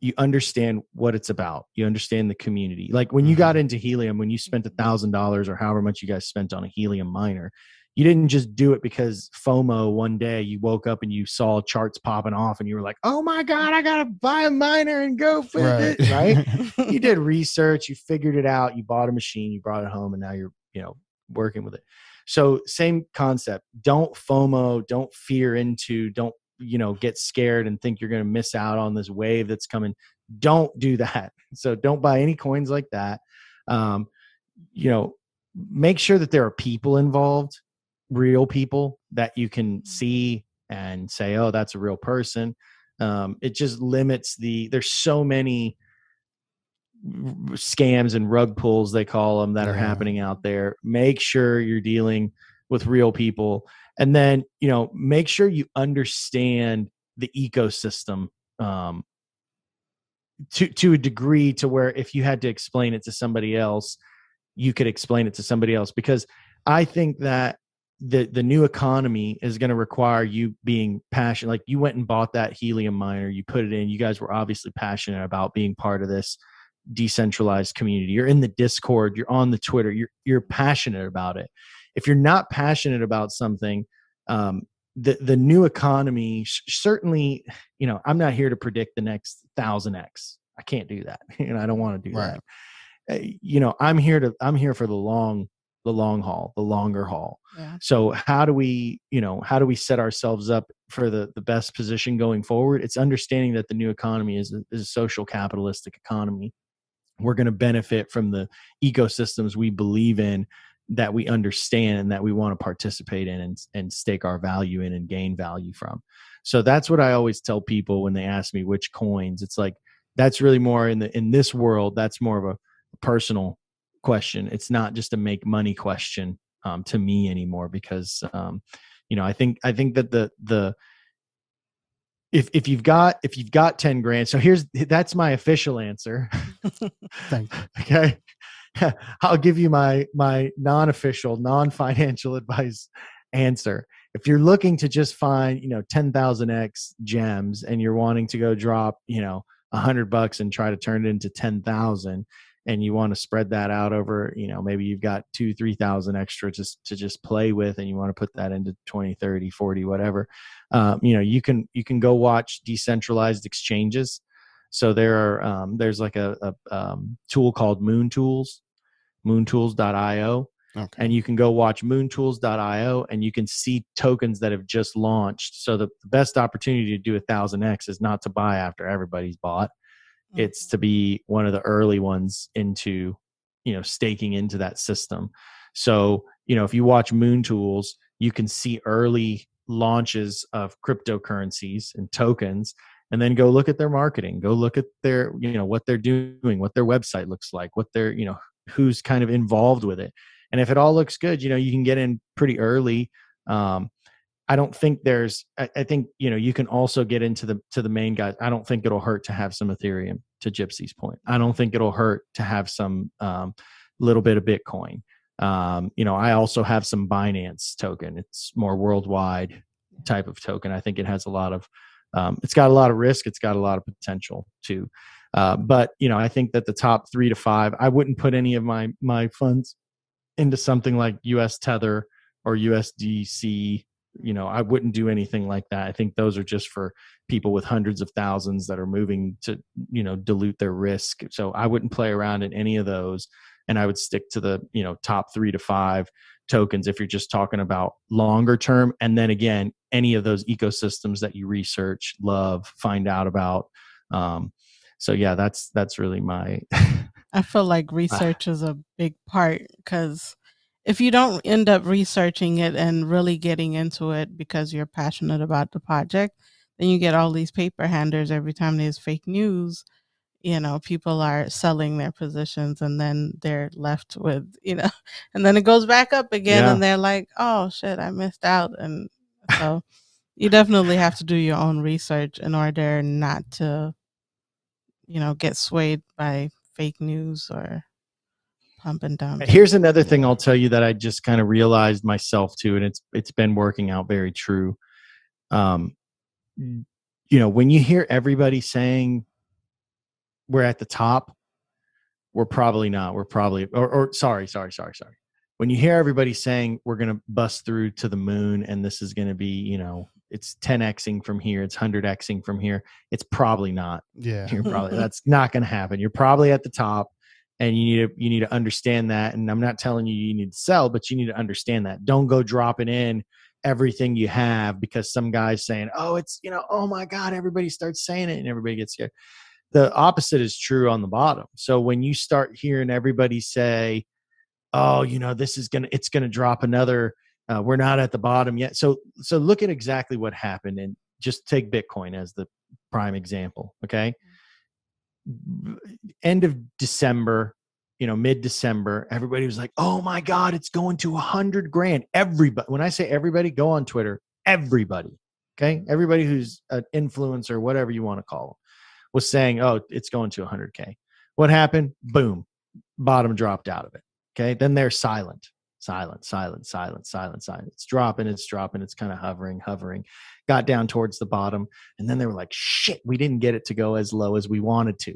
you understand what it's about. You understand the community. Like when you got into helium, when you spent a thousand dollars or however much you guys spent on a helium miner, you didn't just do it because FOMO one day you woke up and you saw charts popping off and you were like, oh my God, I gotta buy a miner and go with it. Right. *laughs* you did research, you figured it out, you bought a machine, you brought it home, and now you're, you know, working with it. So same concept. Don't FOMO, don't fear into, don't, you know, get scared and think you're gonna miss out on this wave that's coming. Don't do that. *laughs* So don't buy any coins like that. Um, you know, make sure that there are people involved, real people that you can see and say, oh, that's a real person. Um, it just limits the, there's so many scams and rug pulls, they call them, that are happening out there. Make sure you're dealing with real people. And then, you know, make sure you understand the ecosystem um, to to a degree to where if you had to explain it to somebody else, you could explain it to somebody else. Because I think that the the new economy is going to require you being passionate. Like you went and bought that helium miner, you put it in. You guys were obviously passionate about being part of this decentralized community. You're in the Discord, you're on the Twitter, you're you're passionate about it. If you're not passionate about something, um, the the new economy sh- certainly, you know, I'm not here to predict the next thousand x. I can't do that, *laughs* and I don't want to do Right. that. Uh, you know, I'm here to I'm here for the long the long haul, the longer haul. yeah. So how do we, you know, how do we set ourselves up for the the best position going forward? It's understanding that the new economy is a, is a social capitalistic economy. We're going to benefit from the ecosystems we believe in, that we understand, and that we want to participate in and and stake our value in and gain value from. So that's what I always tell people when they ask me which coins. It's like that's really more in the in this world. That's more of a personal question. It's not just a make money question um, to me anymore because um, you know I think I think that the the if if you've got if you've got 10 grand so here's that's my official answer *laughs* Thank you. *laughs* okay *laughs* i'll give you my my non-official non-financial advice answer if you're looking to just find you know 10,000x gems and you're wanting to go drop you know 100 bucks and try to turn it into 10,000 and you want to spread that out over you know maybe you've got two three thousand extra just to just play with and you want to put that into 20 30 40 whatever um, you know you can you can go watch decentralized exchanges. So there are um, there's like a, a um, tool called moon tools moontools.io Okay. and you can go watch moontools.io and you can see tokens that have just launched. So the, the best opportunity to do a thousand x is not to buy after everybody's bought it's to be one of the early ones into you know staking into that system. So you know if you watch moon tools you can see early launches of cryptocurrencies and tokens and then go look at their marketing go look at their you know what they're doing what their website looks like what they're you know who's kind of involved with it. And if it all looks good you know you can get in pretty early um, I don't think there's. I, I, think you know you can also get into the to the main guys. I don't think it'll hurt to have some Ethereum. To Gypsy's point, I don't think it'll hurt to have some um, little bit of Bitcoin. Um, you know, I also have some Binance token. It's more worldwide type of token. I think it has a lot of. Um, it's got a lot of risk. It's got a lot of potential too. Uh, but you know, I think that the top three to five, I wouldn't put any of my my funds into something like US Tether or USDC you know i wouldn't do anything like that. I think those are just for people with hundreds of thousands that are moving to you know dilute their risk. So i wouldn't play around in any of those and i would stick to the you know top 3 to 5 tokens if you're just talking about longer term. And then again any of those ecosystems that you research love find out about um, so yeah that's that's really my i feel like *laughs* research is a big part because if you don't end up researching it and really getting into it because you're passionate about the project, then you get all these paper handers every time there's fake news. You know, people are selling their positions and then they're left with, *laughs* you know, and then it goes back up again yeah. and they're like, oh shit, I missed out. And so you definitely have to do your own research in order not to, you know, get swayed by fake news or pump and dump. Here's another thing I'll tell you that I just kind of realized myself too, and it's it's been working out very true. Um, you know, when you hear everybody saying we're at the top, we're probably not. We're probably or, or sorry, sorry, sorry, sorry. When you hear everybody saying we're going to bust through to the moon and this is going to be, you know, it's 10xing from here, it's 100xing from here, it's probably not. Yeah. You're probably *laughs* that's not going to happen. You're probably at the top and you need to you need to understand that. And i'm not telling you you need to sell but you need to understand that. Don't go dropping in everything you have because some guy's saying oh it's you know oh my god everybody starts saying it and everybody gets scared. The opposite is true on the bottom. So when you start hearing everybody say oh you know this is gonna it's gonna drop another uh, we're not at the bottom yet. So so look at exactly what happened and just take bitcoin as the prime example okay end of December, you know, mid December, everybody was like, "Oh my God, it's going to a hundred grand!" Everybody, when I say everybody, go on Twitter. Everybody, okay, everybody who's an influencer, whatever you want to call them, was saying, "Oh, it's going to a hundred k." What happened? Boom, bottom dropped out of it. Okay, then they're silent silent, silent, silent, silent, silent. It's dropping, it's dropping, it's kind of hovering, hovering. Got down towards the bottom, and then they were like, "Shit, we didn't get it to go as low as we wanted to."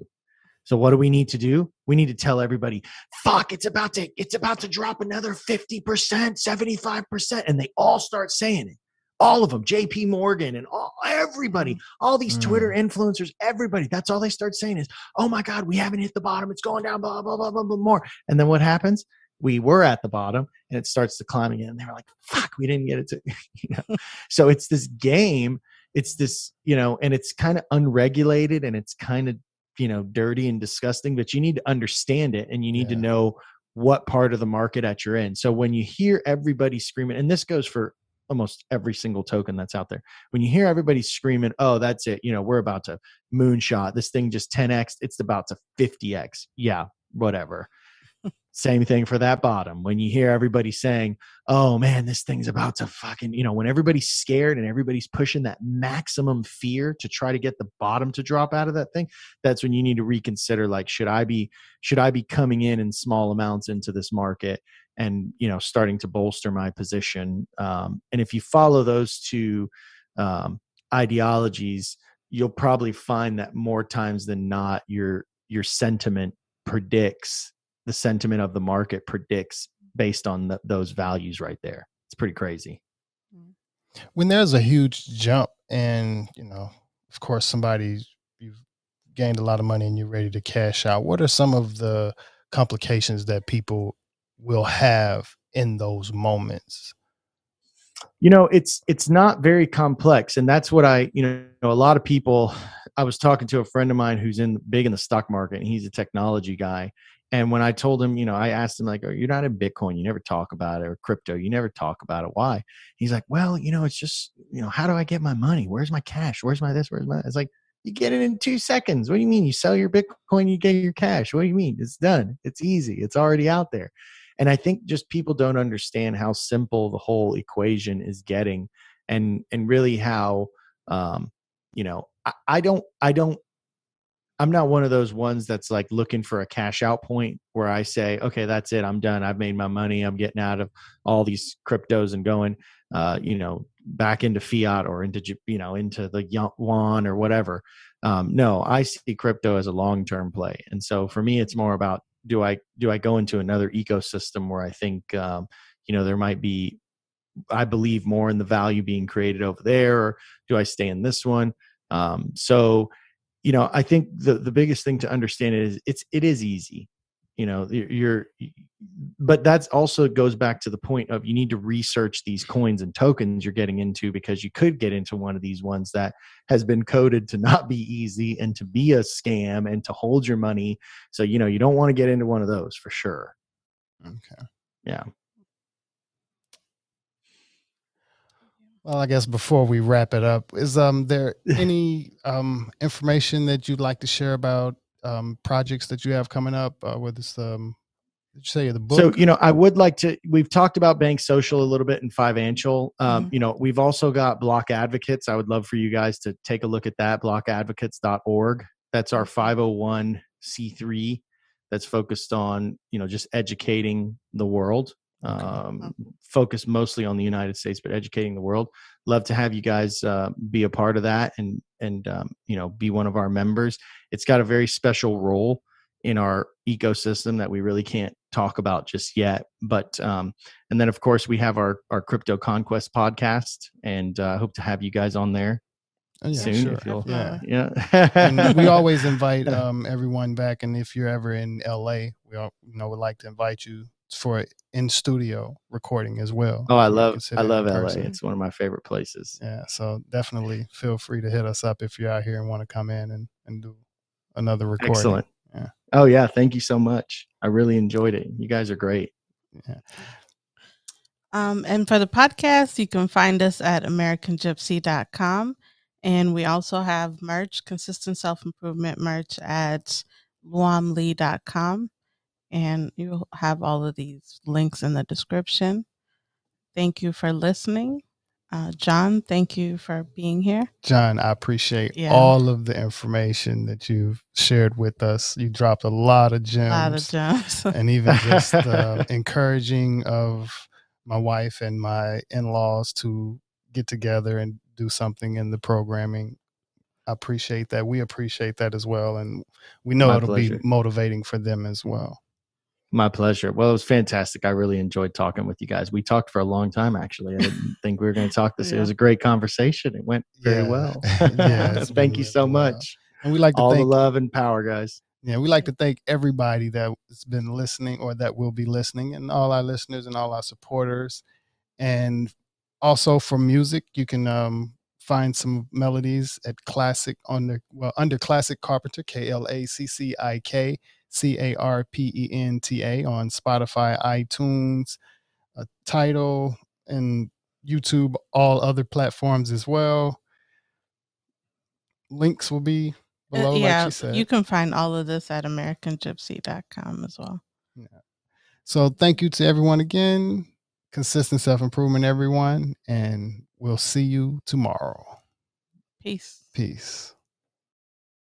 So what do we need to do? We need to tell everybody, "Fuck, it's about to it's about to drop another 50%, 75%." And they all start saying it. All of them, JP Morgan and all, everybody, all these mm. Twitter influencers, everybody. That's all they start saying is, "Oh my god, we haven't hit the bottom. It's going down blah blah blah blah blah more." And then what happens? We were at the bottom and it starts to climb again. And they were like, fuck, we didn't get it to, *laughs* you know. so it's this game. It's this, you know, and it's kind of unregulated and it's kind of, you know, dirty and disgusting, but you need to understand it and you need yeah. to know what part of the market at you're in. So when you hear everybody screaming, and this goes for almost every single token that's out there. When you hear everybody screaming, "Oh, that's it," you know, we're about to moonshot this thing just 10x. It's about to 50x. Yeah, whatever Same thing for that bottom. When you hear everybody saying, "Oh man, this thing's about to fucking," you know, when everybody's scared and everybody's pushing that maximum fear to try to get the bottom to drop out of that thing, that's when you need to reconsider like should I be should I be coming in in small amounts into this market and, you know, starting to bolster my position. Um, and if you follow those two um, ideologies, you'll probably find that more times than not your your sentiment predicts the sentiment of the market predicts based on the, those values right there. It's pretty crazy. Mm. When there's a huge jump, and you know, of course, somebody you've gained a lot of money and you're ready to cash out. What are some of the complications that people will have in those moments? You know, it's it's not very complex, and that's what I you know a lot of people. I was talking to a friend of mine who's in big in the stock market, and he's a technology guy, and when I told him, you know, I asked him like, oh, "You're not in Bitcoin. You never talk about it, or crypto. You never talk about it. Why?" He's like, "Well, you know, it's just, you know, how do I get my money? Where's my cash? Where's my this? Where's my?" It's like you get it in two seconds. What do you mean? You sell your Bitcoin, you get your cash. What do you mean? It's done. It's easy. It's already out there. And I think just people don't understand how simple the whole equation is getting, and and really how, um, you know, I, I don't I don't I'm not one of those ones that's like looking for a cash out point where I say, okay, that's it. I'm done. I've made my money. I'm getting out of all these cryptos and going, uh, you know, back into fiat or into, you know, into the yuan or whatever. Um, no, I see crypto as a long-term play. And so for me, it's more about, do I, do I go into another ecosystem where I think, um, you know, there might be, I believe more in the value being created over there, or do I stay in this one? Um, so, you know i think the the biggest thing to understand is it's it is easy you know you're but that's also goes back to the point of you need to research these coins and tokens you're getting into because you could get into one of these ones that has been coded to not be easy and to be a scam and to hold your money. So you know you don't want to get into one of those for sure. Okay. Yeah Well, I guess before we wrap it up, is um there *laughs* any um information that you'd like to share about um projects that you have coming up? Uh, whether it's um, did you say the book? So you know, I would like to. We've talked about BankSocial a little bit and Financial. Um, mm-hmm. You know, we've also got Block Advocates. I would love for you guys to take a look at that. Blockadvocates.org. That's our 501c3 that's focused on you know just educating the world um, focus mostly on the United States, but educating the world. Love to have you guys uh, be a part of that and and um, you know be one of our members. It's got a very special role in our ecosystem that we really can't talk about just yet. But um, and then of course we have our our crypto conquest podcast, and uh, hope to have you guys on there. Oh, yeah, soon, sure. yeah, yeah. and we *laughs* always invite um, everyone back, and if you're ever in LA, we all, you know would like to invite you for in studio recording as well. Oh, I love I love LA. It's one of my favorite places. Yeah, so definitely feel free to hit us up if you're out here and want to come in and and do another recording. Excellent. Yeah. Oh yeah, thank you so much. I really enjoyed it. You guys are great. Yeah. Um, and for the podcast, you can find us at AmericanGypsy.com. And we also have merch, consistent self improvement merch at luamlee.com and you'll have all of these links in the description. Thank you for listening. Uh, John, thank you for being here. John, I appreciate yeah. all of the information that you've shared with us. You dropped a lot of gems. A lot of gems. *laughs* and even just the encouraging of my wife and my in laws to get together and do something in the programming. I appreciate that. We appreciate that as well. And we know My it'll pleasure. be motivating for them as well. My pleasure. Well, it was fantastic. I really enjoyed talking with you guys. We talked for a long time, actually. I didn't *laughs* think we were going to talk this. Yeah. It was a great conversation. It went very yeah. well. *laughs* yeah, *laughs* thank you so much. And we like to all thank, the love and power, guys. Yeah, we like to thank everybody that's been listening or that will be listening, and all our listeners and all our supporters. And also for music, you can um, find some melodies at classic under well under classic carpenter K L A C C I K C A R P E N T A on Spotify, iTunes, uh, Tidal, and YouTube, all other platforms as well. Links will be uh, below, uh, yeah, like you said. You can find all of this at AmericanGypsy.com as well. Yeah. So thank you to everyone again. Consistent self improvement, everyone. And we'll see you tomorrow. Peace. Peace.